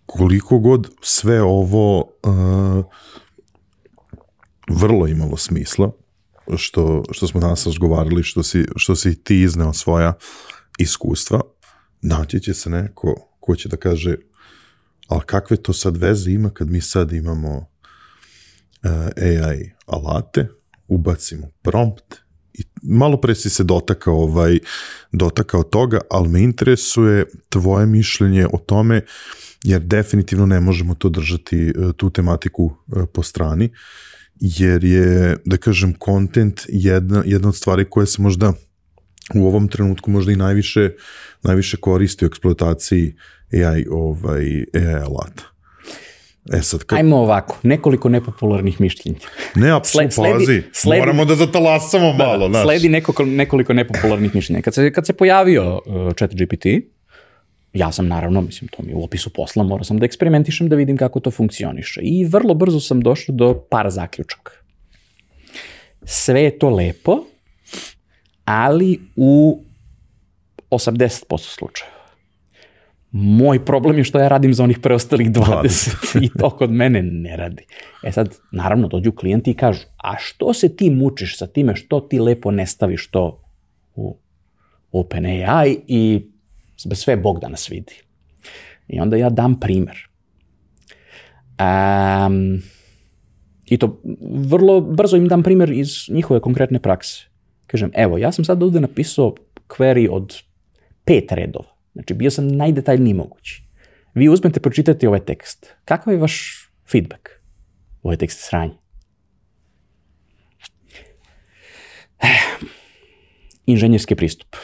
koliko god sve ovo uh, vrlo imalo smisla, što, što smo danas razgovarali, što si, što si ti izneo svoja iskustva, naći će se neko ko će da kaže ali kakve to sad veze ima kad mi sad imamo uh, eh, AI alate, ubacimo prompt i malo pre si se dotakao, ovaj, dotakao toga, ali me interesuje tvoje mišljenje o tome, jer definitivno ne možemo to držati, eh, tu tematiku eh, po strani, jer je, da kažem, kontent jedna, jedna od stvari koje se možda u ovom trenutku možda i najviše, najviše koristi u eksploataciji AI, ovaj, AI alata. E sad, kad... Ajmo ovako, nekoliko nepopularnih mišljenja. Ne, apsolutno, pazi, sledi, moramo da zatalasamo da, malo. Da, sledi nekoliko, nekoliko nepopularnih mišljenja. Kad se, kad se pojavio uh, chat GPT, ja sam naravno, mislim, to mi je u opisu posla, morao sam da eksperimentišem da vidim kako to funkcioniše. I vrlo brzo sam došao do par zaključaka. Sve je to lepo, ali u 80% slučajeva. Moj problem je što ja radim za onih preostalih 20 i to kod mene ne radi. E sad, naravno, dođu klijenti i kažu, a što se ti mučiš sa time, što ti lepo ne staviš to u OpenAI i sve Bog da nas vidi. I onda ja dam primer. Um, I to vrlo brzo im dam primer iz njihove konkretne prakse. Kažem, evo, ja sam sad ovde napisao query od pet redova. Znači, bio sam najdetaljniji mogući. Vi uzmete, pročitate ovaj tekst. Kakav je vaš feedback? Ovaj tekst je sranje. Inženjerski pristup.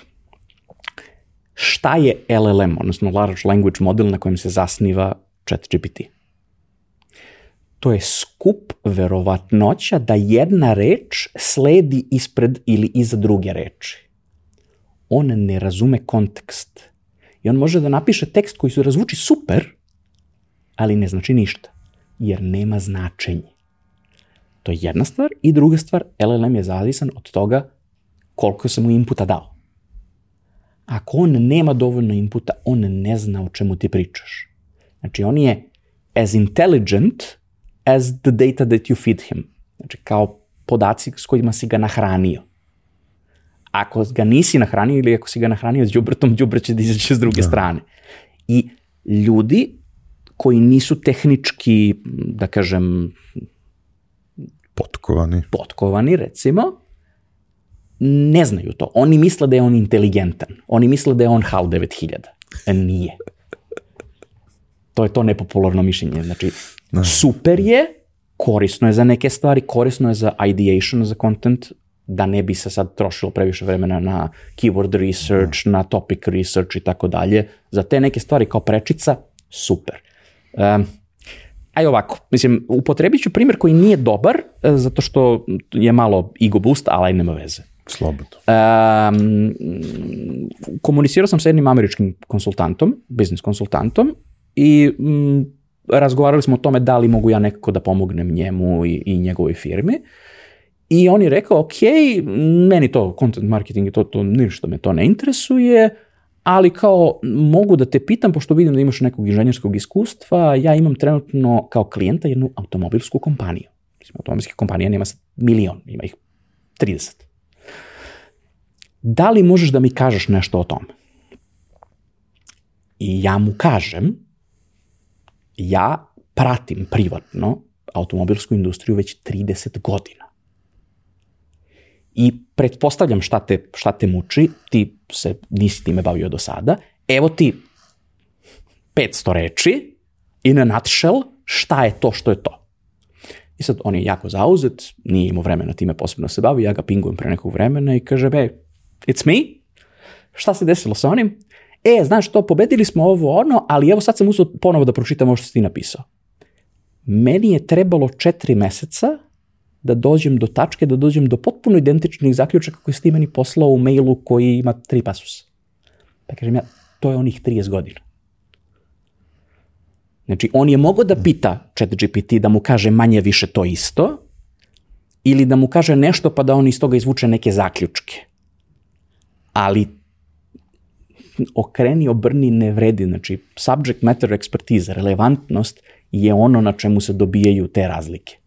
Šta je LLM, odnosno Large Language Model na kojem se zasniva ChatGPT? to je skup verovatnoća da jedna reč sledi ispred ili iza druge reči. on ne razume kontekst. I on može da napiše tekst koji se razvuči super, ali ne znači ništa, jer nema značenje. To je jedna stvar. I druga stvar, LLM je zavisan od toga koliko sam mu inputa dao. Ako on nema dovoljno inputa, on ne zna o čemu ti pričaš. Znači, on je as intelligent as the data that you feed him. Znači, kao podaci s kojima si ga nahranio. Ako ga nisi nahranio ili ako si ga nahranio s džubretom, džubret će da izaće s druge da. strane. I ljudi koji nisu tehnički, da kažem, potkovani, potkovani recimo, ne znaju to. Oni misle da je on inteligentan. Oni misle da je on HAL 9000. E, nije. To je to nepopularno mišljenje. Znači, da. super je, korisno je za neke stvari, korisno je za ideation, za content, da ne bi se sad trošilo previše vremena na keyword research, mm. na topic research i tako dalje. Za te neke stvari kao prečica, super. Um, aj ovako, mislim, upotrebit ću primjer koji nije dobar, e, zato što je malo ego boost, ali nema veze. Slobodno. Um, komunicirao sam sa jednim američkim konsultantom, biznis konsultantom, i mm, razgovarali smo o tome da li mogu ja nekako da pomognem njemu i, i njegovoj firmi. I on je rekao, ok, meni to, content marketing i to, to, ništa me to ne interesuje, ali kao mogu da te pitam, pošto vidim da imaš nekog inženjerskog iskustva, ja imam trenutno kao klijenta jednu automobilsku kompaniju. Mislim, automobilskih kompanija nema milion, ima ih 30. Da li možeš da mi kažeš nešto o tome? I ja mu kažem, ja pratim privatno automobilsku industriju već 30 godina. I pretpostavljam šta te, šta te muči, ti se nisi time bavio do sada, evo ti 500 reči i na nutshell šta je to što je to. I sad on je jako zauzet, nije imao vremena time posebno se bavi, ja ga pingujem pre nekog vremena i kaže, be, it's me, šta se desilo sa onim? E, znaš to, pobedili smo ovo ono, ali evo sad sam uzao ponovo da pročitam ovo što si ti napisao. Meni je trebalo četiri meseca da dođem do tačke, da dođem do potpuno identičnih zaključaka koji si ti meni poslao u mailu koji ima tri pasusa. Pa kažem ja, to je onih 30 godina. Znači, on je mogao da pita chat GPT da mu kaže manje više to isto, ili da mu kaže nešto pa da on iz toga izvuče neke zaključke. Ali okreni, obrni, ne vredi. Znači, subject matter expertise, relevantnost je ono na čemu se dobijaju te razlike.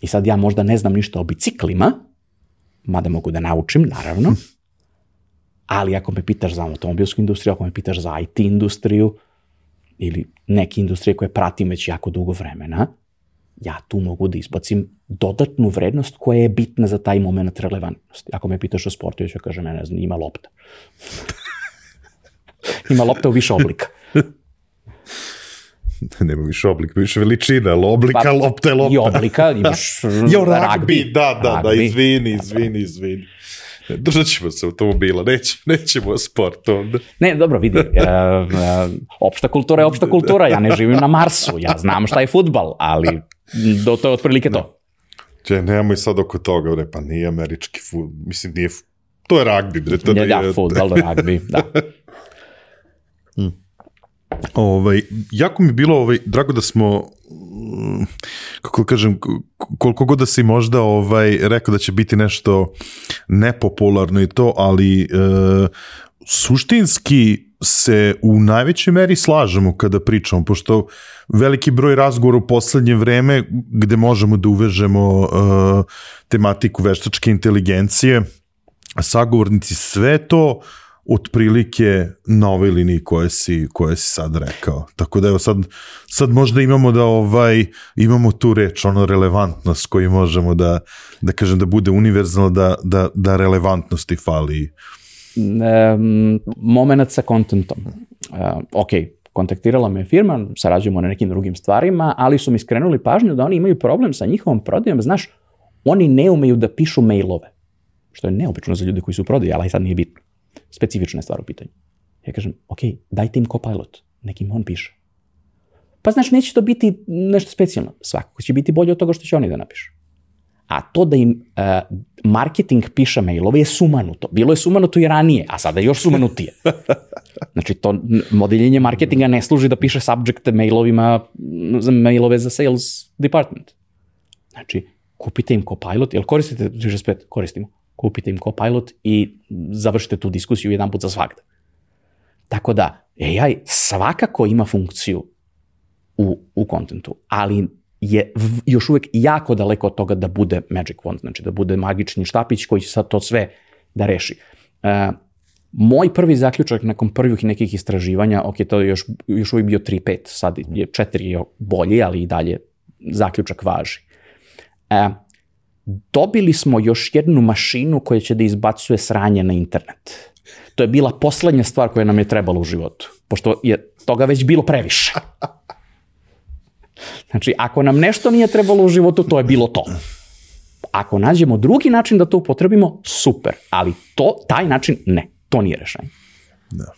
I sad ja možda ne znam ništa o biciklima, mada mogu da naučim, naravno, ali ako me pitaš za automobilsku industriju, ako me pitaš za IT industriju ili neke industrije koje pratim već jako dugo vremena, ja tu mogu da izbacim dodatnu vrednost koja je bitna za taj moment relevantnosti. Ako me pitaš o sportu, ja ću kažem, ne znam, ima lopta. ima lopta u više oblika. nema više oblika, više veličina, ali oblika, pa, lopta je lopta. I oblika, imaš jo, ragbi. Da, da, da, izvini, izvini, izvini. Držat ćemo se automobila, nećemo, nećemo o sportu onda. Ne, dobro, vidi, uh, uh, opšta kultura je opšta kultura, ja ne živim na Marsu, ja znam šta je futbal, ali do to je otprilike to. Če, nemoj sad oko toga, bre, pa nije američki futbol, mislim, nije, to je ragbi, bre. To ja, da, futbol, ragbi, da. Hmm. Ovaj, jako mi bilo ovaj, drago da smo kako da kažem, koliko god da si možda ovaj, rekao da će biti nešto nepopularno i to, ali e, suštinski se u najvećoj meri slažemo kada pričamo, pošto veliki broj razgovora u poslednje vreme gde možemo da uvežemo uh, tematiku veštačke inteligencije, sagovornici sve to otprilike na ovoj liniji koje si, koje si sad rekao. Tako da evo sad, sad možda imamo da ovaj, imamo tu reč, ono relevantnost koju možemo da, da kažem da bude univerzalno, da, da, da relevantnosti fali um, moment sa kontentom. Uh, ok, kontaktirala me firma, sarađujemo na nekim drugim stvarima, ali su mi skrenuli pažnju da oni imaju problem sa njihovom prodajom, znaš, oni ne umeju da pišu mailove, što je neobično za ljude koji su prodaju, ali sad nije bitno. Specifična je stvar u pitanju. Ja kažem, ok, dajte im copilot, nekim on piše. Pa znaš, neće to biti nešto specijalno. Svakako će biti bolje od toga što će oni da napišu. A to da im uh, marketing piše mailove je sumanuto. Bilo je sumanuto i ranije, a sada je još sumanutije. Znači, to modeljenje marketinga ne služi da piše subjekte mailovima, mailove za sales department. Znači, kupite im Copilot, jel koristite 365? Koristimo. Kupite im Copilot i završite tu diskusiju jedan put za svakda. Tako da, AI svakako ima funkciju u, u kontentu, ali je još uvek jako daleko od toga da bude magic wand, znači da bude magični štapić koji će sad to sve da reši. Uh, moj prvi zaključak nakon prvih nekih istraživanja, ok, to je još, još uvijek bio 3-5, sad je 4 je bolji, ali i dalje zaključak važi. Uh, dobili smo još jednu mašinu koja će da izbacuje sranje na internet. To je bila poslednja stvar koja nam je trebala u životu, pošto je toga već bilo previše. Znači, ako nam nešto nije trebalo u životu, to je bilo to. Ako nađemo drugi način da to upotrebimo, super. Ali to, taj način, ne. To nije rešenje. Da.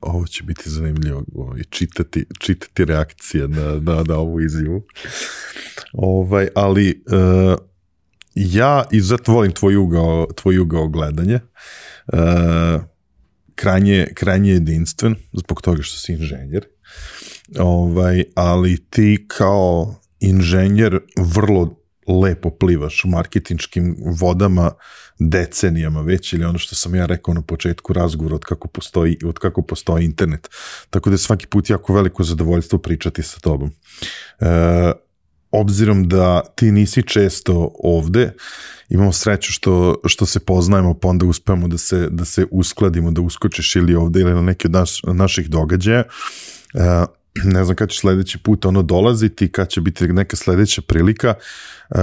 Ovo će biti zanimljivo ovaj, čitati, čitati reakcije na, na, na ovu izjavu. Ovaj, ali uh, ja izuzetno volim tvoj ugao, tvoj ugao gledanja. Uh, krajnje, krajnje jedinstven, zbog toga što si inženjer. Ovaj, ali ti kao inženjer vrlo lepo plivaš u marketinčkim vodama decenijama već ili ono što sam ja rekao na početku razgovora od kako postoji, od kako postoji internet. Tako da je svaki put jako veliko zadovoljstvo pričati sa tobom. E, obzirom da ti nisi često ovde, imamo sreću što, što se poznajemo, pa onda uspemo da se, da se uskladimo, da uskočiš ili ovde ili na neki od naš, naših događaja. E, ne znam kada će sledeći put ono dolaziti, kad će biti neka sledeća prilika, uh,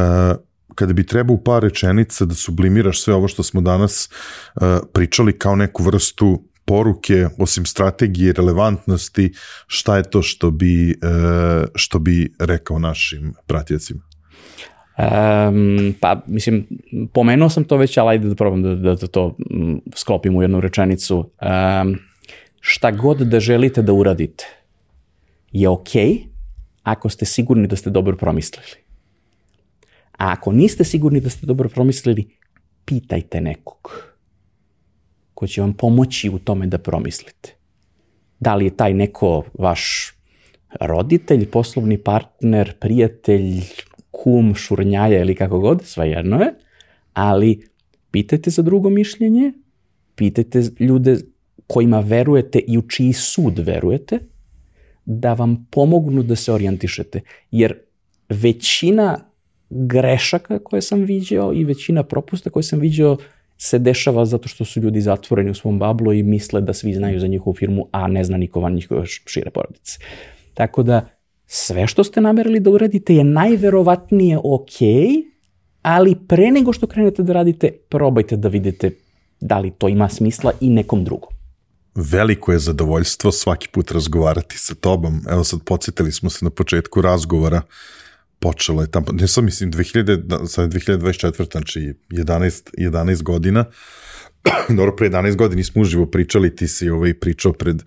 kada bi trebao par rečenica da sublimiraš sve ovo što smo danas uh, pričali kao neku vrstu poruke, osim strategije relevantnosti, šta je to što bi, uh, što bi rekao našim pratijacima? Um, pa, mislim, pomenuo sam to već, ali ajde da probam da, da, da to sklopim u jednu rečenicu. Um, šta god da želite da uradite, je ok ako ste sigurni da ste dobro promislili. A ako niste sigurni da ste dobro promislili, pitajte nekog ko će vam pomoći u tome da promislite. Da li je taj neko vaš roditelj, poslovni partner, prijatelj, kum, šurnjaja ili kako god, jedno je, ali pitajte za drugo mišljenje, pitajte ljude kojima verujete i u čiji sud verujete, da vam pomognu da se orijentišete. Jer većina grešaka koje sam viđao i većina propusta koje sam viđao se dešava zato što su ljudi zatvoreni u svom bablu i misle da svi znaju za njihovu firmu, a ne zna niko van njihove šire porodice. Tako da sve što ste namerili da uradite je najverovatnije ok, ali pre nego što krenete da radite, probajte da vidite da li to ima smisla i nekom drugom veliko je zadovoljstvo svaki put razgovarati sa tobom. Evo sad podsjetili smo se na početku razgovora, počelo je tamo, ne sam mislim 2000, da, sad 2024, znači 11, 11 godina, dobro, pre 11 godina nismo uživo pričali, ti si ovaj, pričao pred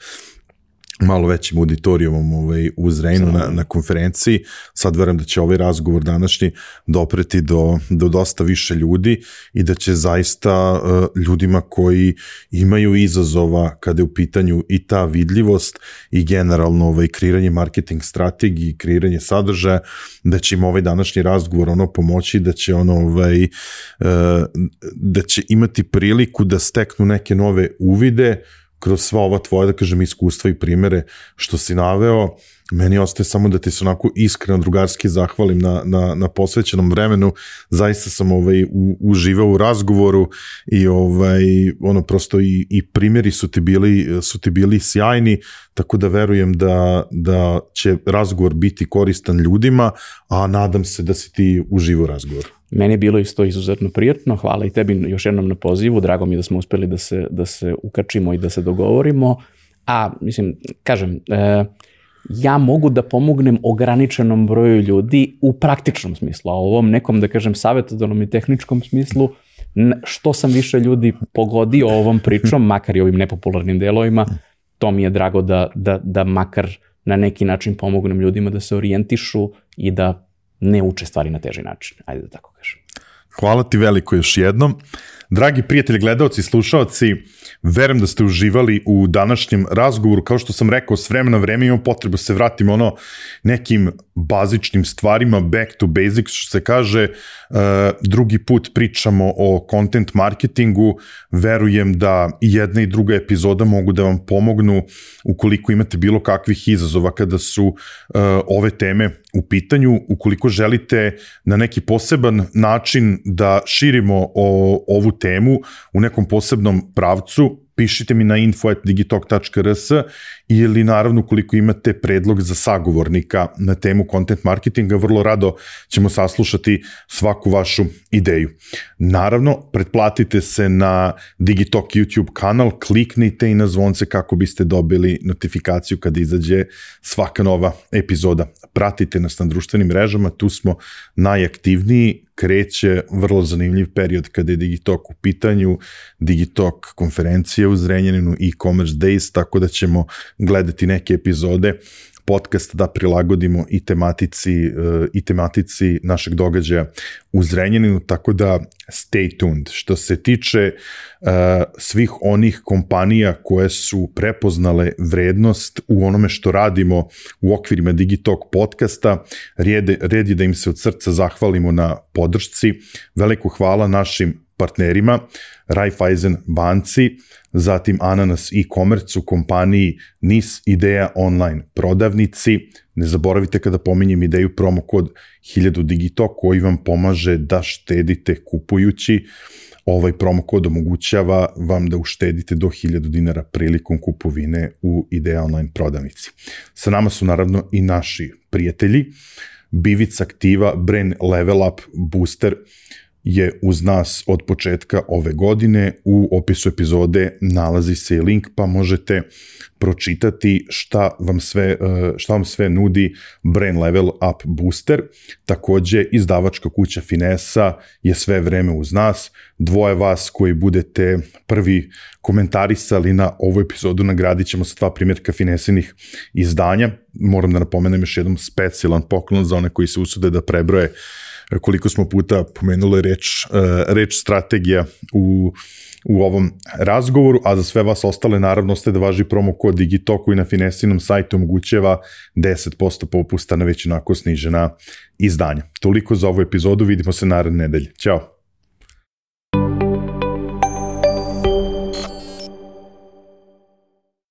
malo većim auditorijumom ovaj, u Zrejnu na, na konferenciji. Sad verujem da će ovaj razgovor današnji dopreti do, do dosta više ljudi i da će zaista uh, ljudima koji imaju izazova kada je u pitanju i ta vidljivost i generalno ovaj, kreiranje marketing strategiji, kreiranje sadržaja, da će im ovaj današnji razgovor ono pomoći, da će ono ovaj, uh, da će imati priliku da steknu neke nove uvide, kroz sva ova tvoja, da kažem, iskustva i primere što si naveo, meni ostaje samo da ti se onako iskreno drugarski zahvalim na, na, na posvećenom vremenu, zaista sam ovaj, u, uživao u razgovoru i ovaj, ono prosto i, i primjeri su ti, bili, su ti bili sjajni, tako da verujem da, da će razgovor biti koristan ljudima, a nadam se da si ti uživao u razgovoru. Meni je bilo isto izuzetno prijatno, hvala i tebi još jednom na pozivu, drago mi je da smo uspeli da se, da se ukačimo i da se dogovorimo, a mislim, kažem, e, ja mogu da pomognem ograničenom broju ljudi u praktičnom smislu, a u ovom nekom, da kažem, savjetodalnom i tehničkom smislu, što sam više ljudi pogodio ovom pričom, makar i ovim nepopularnim delovima, to mi je drago da, da, da makar na neki način pomognem ljudima da se orijentišu i da ne uče stvari na teži način, ajde da tako kažem. Hvala ti veliko još jednom. Dragi prijatelji, gledalci i slušalci, verujem da ste uživali u današnjem razgovoru. Kao što sam rekao, s vremena vreme imamo potrebu da se vratimo ono nekim bazičnim stvarima, back to basics, što se kaže. E, drugi put pričamo o content marketingu. Verujem da i jedna i druga epizoda mogu da vam pomognu ukoliko imate bilo kakvih izazova kada su e, ove teme u pitanju. Ukoliko želite na neki poseban način da širimo o, ovu temu u nekom posebnom pravcu, pišite mi na info.digitalk.rs ili naravno ukoliko imate predlog za sagovornika na temu content marketinga, vrlo rado ćemo saslušati svaku vašu ideju. Naravno, pretplatite se na Digitalk YouTube kanal, kliknite i na zvonce kako biste dobili notifikaciju kada izađe svaka nova epizoda. Pratite nas na društvenim mrežama, tu smo najaktivniji, kreće vrlo zanimljiv period kada je Digitalk u pitanju, Digitalk konferencija u Zrenjaninu, e-commerce days, tako da ćemo gledati neke epizode podcast da prilagodimo i tematici e, i tematici našeg događaja u Zrenjaninu, tako da stay tuned. Što se tiče uh, svih onih kompanija koje su prepoznale vrednost u onome što radimo u okvirima Digitalk podcasta, red, red je da im se od srca zahvalimo na podršci. Veliko hvala našim partnerima, Raiffeisen banci, zatim Ananas e-commerce u kompaniji NIS Ideja online prodavnici. Ne zaboravite kada pominjem ideju promo kod 1000 Digito koji vam pomaže da štedite kupujući. Ovaj promo kod omogućava vam da uštedite do 1000 dinara prilikom kupovine u Ideja online prodavnici. Sa nama su naravno i naši prijatelji. Bivic Aktiva, Brain Level Up Booster, je uz nas od početka ove godine. U opisu epizode nalazi se link pa možete pročitati šta vam sve, e, šta vam sve nudi Brain Level Up Booster. Takođe, izdavačka kuća Finesa je sve vreme uz nas. Dvoje vas koji budete prvi komentarisali na ovu epizodu nagradit ćemo sa dva primjerka Finesinih izdanja. Moram da napomenem još jednom specijalan poklon za one koji se usude da prebroje koliko smo puta pomenuli reč, e, reč strategija u, u ovom razgovoru, a za sve vas ostale naravno ste da važi promo kod Digito koji na Finesinom sajtu omogućeva 10% popusta na već onako snižena izdanja. Toliko za ovu epizodu, vidimo se naredne nedelje. Ćao!